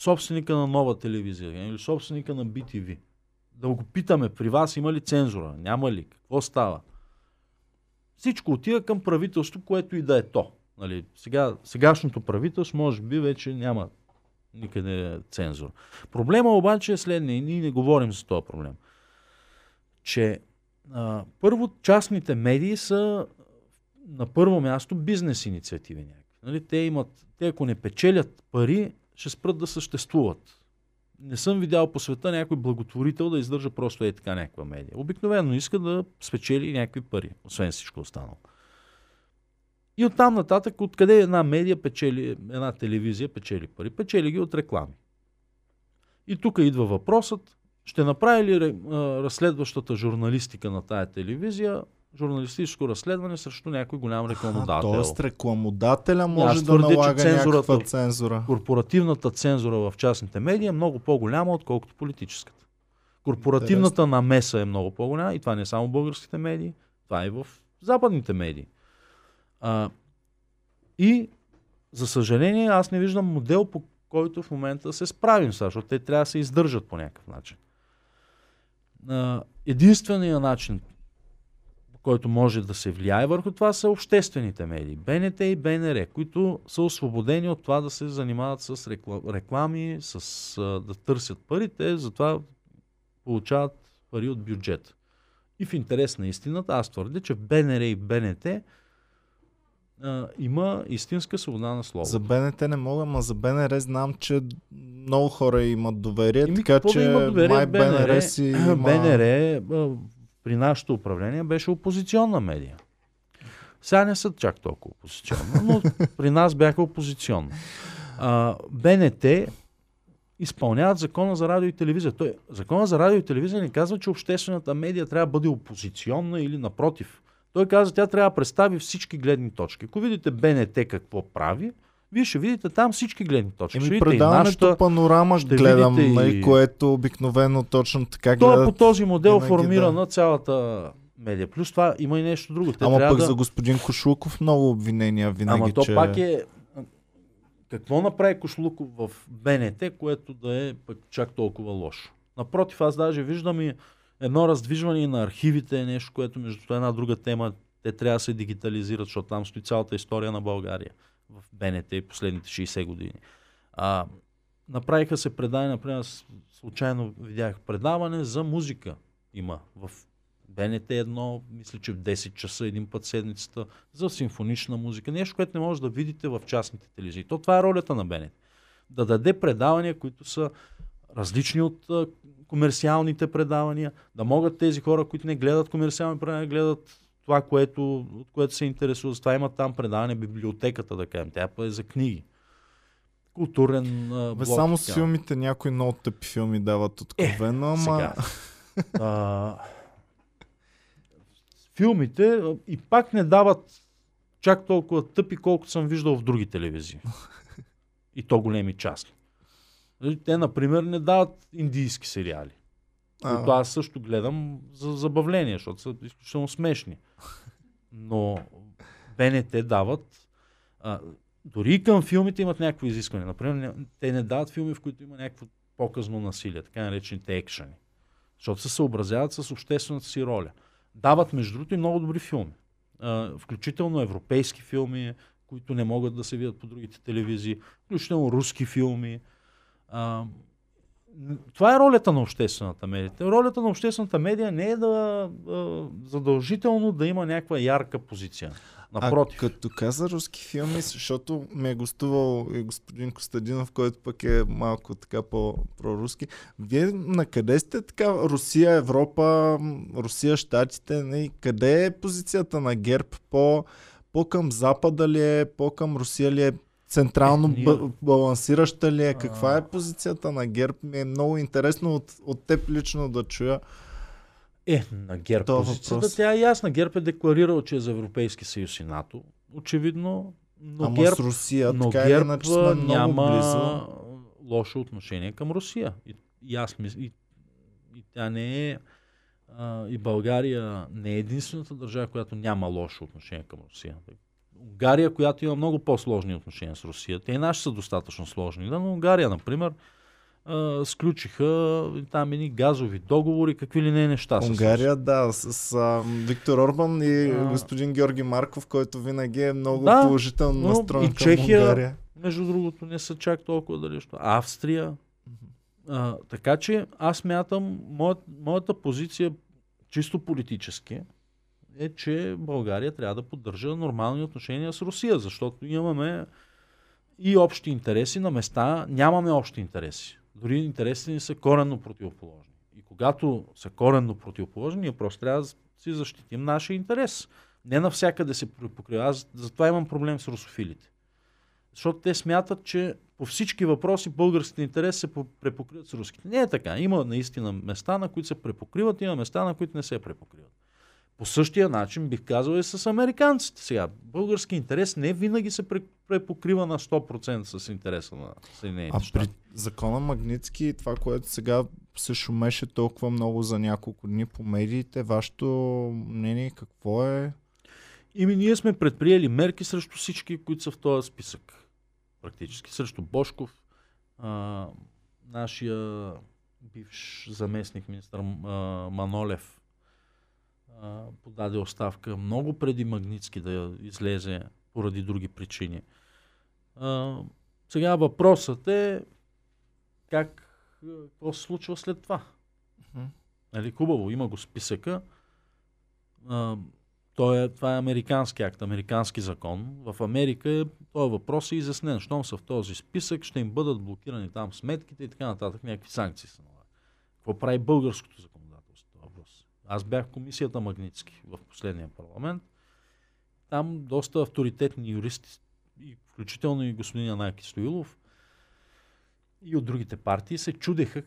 собственика на нова телевизия или собственика на BTV. Да го питаме, при вас има ли цензура? Няма ли? Какво става? Всичко отива към правителство, което и да е то. Нали, сега, сегашното правителство може би вече няма никъде цензура. Проблема обаче е следния и ние не говорим за този проблем. Че а, първо частните медии са на първо място бизнес инициативи някакви. Нали, те имат, те ако не печелят пари, ще спрат да съществуват. Не съм видял по света някой благотворител да издържа просто е така някаква медия. Обикновено иска да спечели някакви пари, освен всичко останало. И оттам нататък, откъде една медия печели, една телевизия печели пари? Печели ги от реклами. И тук идва въпросът, ще направи ли разследващата журналистика на тая телевизия журналистическо разследване срещу някой голям рекламодател? Тоест рекламодателя може Аз да твърдя, че налага цензурата- някаква цензура. Корпоративната цензура в частните медии е много по-голяма, отколкото политическата. Корпоративната намеса е много по-голяма и това не е само в българските медии, това е и в западните медии. А, и, за съжаление, аз не виждам модел, по който в момента се справим, защото те трябва да се издържат по някакъв начин. Единственият начин, който може да се влияе върху това, са обществените медии. БНТ и БНР, които са освободени от това да се занимават с рекла- реклами, с да търсят пари. Те затова получават пари от бюджет. И в интерес на истината, аз твърдя, че в БНР и БНТ а, има истинска свобода на слово. За БНТ не мога, ма за БНР знам, че много хора имат доверие, Еми, така какво да че има доверие май БНР, БНР си има... БНР при нашето управление беше опозиционна медия. Сега не са чак толкова опозиционна, но (laughs) при нас бяха опозиционна. А, БНТ изпълняват закона за радио и телевизия. Той, закона за радио и телевизия не казва, че обществената медия трябва да бъде опозиционна или напротив. Той казва, тя трябва да представи всички гледни точки. Ако видите БНТ какво прави, вие ще видите там всички гледни точки. ще Еми, и предаването нашата, панорама ще гледам, видите и- нали, което обикновено точно така То е по гледат. този модел формирана да. цялата медия. Плюс това има и нещо друго. Те Ама пък да... за господин Кошлуков много обвинения винаги, Ама то че... пак е... Какво направи Кошлуков в БНТ, което да е пък чак толкова лошо? Напротив, аз даже виждам и едно раздвижване на архивите, нещо, което между е една друга тема, те трябва да се дигитализират, защото там стои цялата история на България в БНТ последните 60 години. А, направиха се предавания, например, случайно видях предаване за музика има в БНТ едно, мисля, че в 10 часа един път седмицата за симфонична музика. Нещо, което не може да видите в частните телевизии. То това е ролята на БНТ. Да даде предавания, които са различни от комерциалните предавания, да могат тези хора, които не гледат комерциални предавания, да гледат това, което, от което се интересуват. Затова има там предаване библиотеката, да кажем. Тя е за книги. Културен а, Бе, блок. само и с филмите някои много тъпи филми дават откровено, ама... Сега. а, филмите и пак не дават чак толкова тъпи, колкото съм виждал в други телевизии. И то големи части. Нали, Те, например, не дават индийски сериали. А, които аз също гледам за забавление, защото са изключително смешни. Но БНТ дават. А, дори към филмите имат някакво изискване. Например, те не дават филми, в които има някакво показно насилие, така наречените екшени. Защото се съобразяват с обществената си роля. Дават, между другото, и много добри филми. А, включително европейски филми, които не могат да се видят по другите телевизии, включително руски филми. А, това е ролята на обществената медия. Ролята на обществената медия не е да а, задължително да има някаква ярка позиция. Напротив. А като каза руски филми, защото ме е гостувал и господин Костадинов, който пък е малко така по-проруски. Вие на къде сте така? Русия, Европа, Русия, Штатите, не? къде е позицията на ГЕРБ? По, по-към Запада ли е? По-към Русия ли е? Централно Е, б- балансираща ли е? Каква е позицията на ГЕРБ? Ми е много интересно от, от теб лично да чуя. Е, на ГЕРБ Това позицията, въпрос. тя е ясна. ГЕРБ е декларирал, че е за Европейски съюз и НАТО. Очевидно. Но Ама ГЕРБ, с Русия, но така ГЕРБ иначе сме много няма близо. лошо отношение към Русия. И, и аз мисля, и, и тя не е а, и България не е единствената държава, която няма лошо отношение към Русия. Унгария, която има много по-сложни отношения с Русия. Те и наши са достатъчно сложни, да, но Унгария, например, а, сключиха там едни газови договори, какви ли не неща. с Унгария, да, с, с а, Виктор Орбан и А. господин Георги Марков, който винаги е много Да, положително но настроен и към Чехия- Унгария. Между другото, не са чак толкова далеч. Австрия. А, така че аз мятам, моят, моята позиция чисто политически е, че България трябва да поддържа нормални отношения с Русия, защото имаме и общи интереси на места, нямаме общи интереси. Дори интересите ни са коренно противоположни. И когато са коренно противоположни, ние просто трябва да си защитим нашия интерес. Не навсякъде се препокрива. Аз затова имам проблем с русофилите. Защото те смятат, че по всички въпроси българските интереси се препокриват с руските. Не е така. Има наистина места, на които се препокриват, има места, на които не се препокриват. По същия начин бих казал и с американците сега. Български интерес не винаги се препокрива на 100% с интереса на Съединените А при закона Магницки, това, което сега се шумеше толкова много за няколко дни по медиите, вашето мнение какво е? Ими ние сме предприели мерки срещу всички, които са в този списък. Практически. Срещу Бошков, а, нашия бивш заместник министър Манолев а, подаде оставка много преди Магницки да излезе поради други причини. А, сега въпросът е как, какво се случва след това. Нали, хубаво, има го списъка. А, той е, това е американски акт, американски закон. В Америка този въпрос е изяснен. Щом са в този списък, ще им бъдат блокирани там сметките и така нататък, някакви санкции са налагат. Какво прави българското законодателство? Аз бях в комисията Магницки в последния парламент. Там доста авторитетни юристи, включително и господин Янаки Стоилов, и от другите партии се чудеха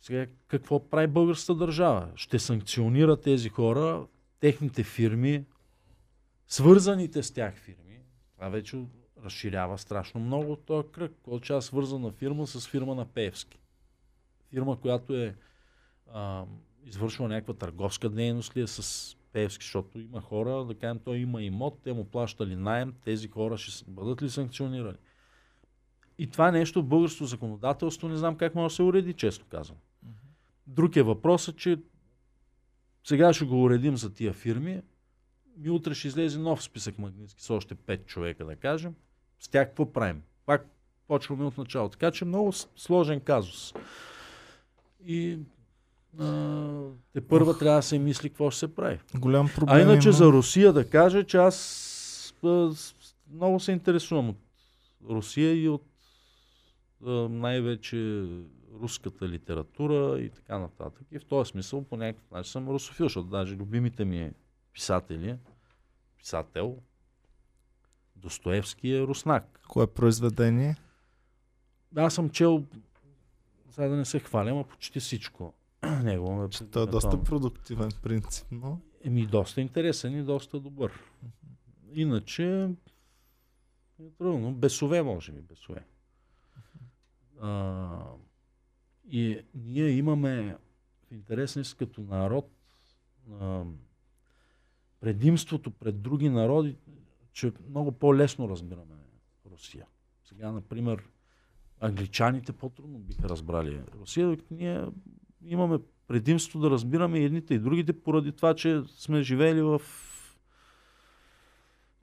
сега какво прави българската държава. Ще санкционира тези хора, техните фирми, свързаните с тях фирми. Това вече разширява страшно много този кръг. Който е свързана фирма с фирма на Певски. Фирма, която е а, извършва някаква търговска дейност ли е с Певски, защото има хора, да кажем, той има имот, те му плащали найем, тези хора ще бъдат ли санкционирани? И това нещо в българското законодателство не знам как може да се уреди, често казвам. Друг е въпросът, че сега ще го уредим за тия фирми. И утре ще излезе нов списък магнитски с още 5 човека, да кажем. С тях какво правим? Пак почваме от начало. Така че много сложен казус. И а, те първа трябва да се мисли какво ще се прави. Голям проблем. А иначе има... за Русия да кажа, че аз а, много се интересувам от Русия и от най-вече руската литература и така нататък. И в този смисъл по някакъв начин съм русофил, защото даже любимите ми писатели, писател, Достоевски е руснак. Кое произведение? Аз съм чел, сега да не се хвалям, а почти всичко. (clears throat) Него, той е доста продуктивен принцип, но... Еми, доста интересен и доста добър. Иначе, е трудно. Бесове, може би, бесове. А, и ние имаме в интерес като народ а, предимството пред други народи, че много по-лесно разбираме Русия. Сега, например, англичаните по-трудно биха разбрали Русия, ние имаме предимство да разбираме едните и другите, поради това, че сме живели в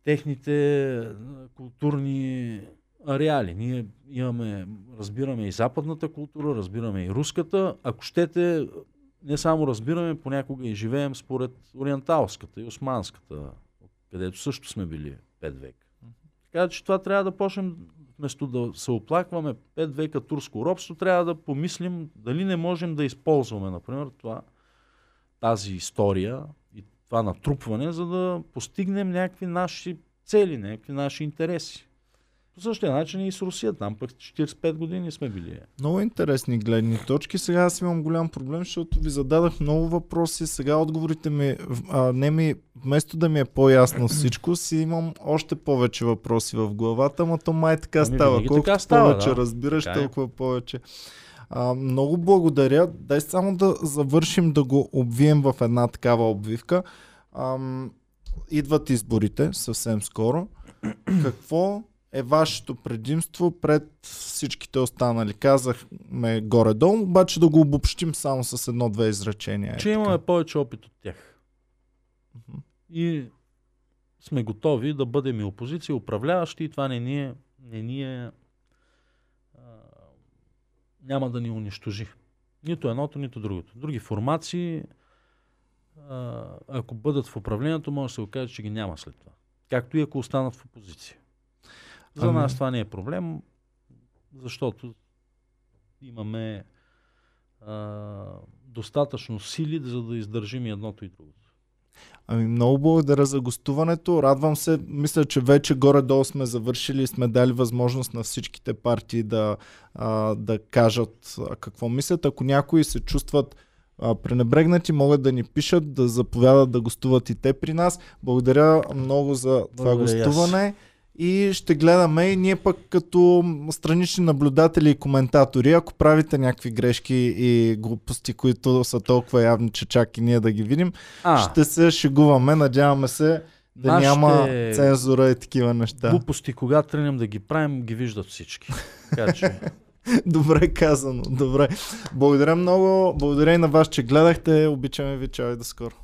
техните културни ареали. Ние имаме, разбираме и западната култура, разбираме и руската. Ако щете, не само разбираме, понякога и живеем според ориенталската и османската, където също сме били 5 века. Така че това трябва да почнем, вместо да се оплакваме 5 века турско робство, трябва да помислим дали не можем да използваме, например, това, тази история и това натрупване, за да постигнем някакви наши цели, някакви наши интереси. По същия начин и с Русия. Там пък 45 години сме били. Много интересни гледни точки. Сега аз имам голям проблем, защото ви зададах много въпроси. Сега отговорите ми, а, не ми, вместо да ми е по-ясно всичко, си имам още повече въпроси в главата, но то май така ами, става. Колкото така става, повече да. разбираш, така е. толкова повече. А, много благодаря. Дай само да завършим да го обвием в една такава обвивка. Ам, идват изборите съвсем скоро. Какво е вашето предимство пред всичките останали. Казахме горе-долу, обаче да го обобщим само с едно-две изречения. Че е имаме повече опит от тях. Uh-huh. И сме готови да бъдем и опозиция, управляващи и това не ни е, не ни е а, няма да ни унищожи. Нито едното, нито другото. Други формации, а, ако бъдат в управлението, може да се окаже, че ги няма след това. Както и ако останат в опозиция. За ами... нас това не е проблем, защото имаме а, достатъчно сили, за да издържим и едното и другото. Ами много благодаря за гостуването. Радвам се. Мисля, че вече горе-долу сме завършили и сме дали възможност на всичките партии да, а, да кажат какво мислят. Ако някои се чувстват а, пренебрегнати, могат да ни пишат, да заповядат да гостуват и те при нас. Благодаря много за това Благодаря и аз. И ще гледаме и ние пък като странични наблюдатели и коментатори, ако правите някакви грешки и глупости, които са толкова явни, че чак и ние да ги видим, А, ще се шегуваме, надяваме се да Нашите няма цензура и такива неща. глупости, когато тръгнем да ги правим, ги виждат всички. Така че, (laughs) Добре казано, добре. Благодаря много, благодаря и на вас, че гледахте. Обичаме ви, чао и до скоро.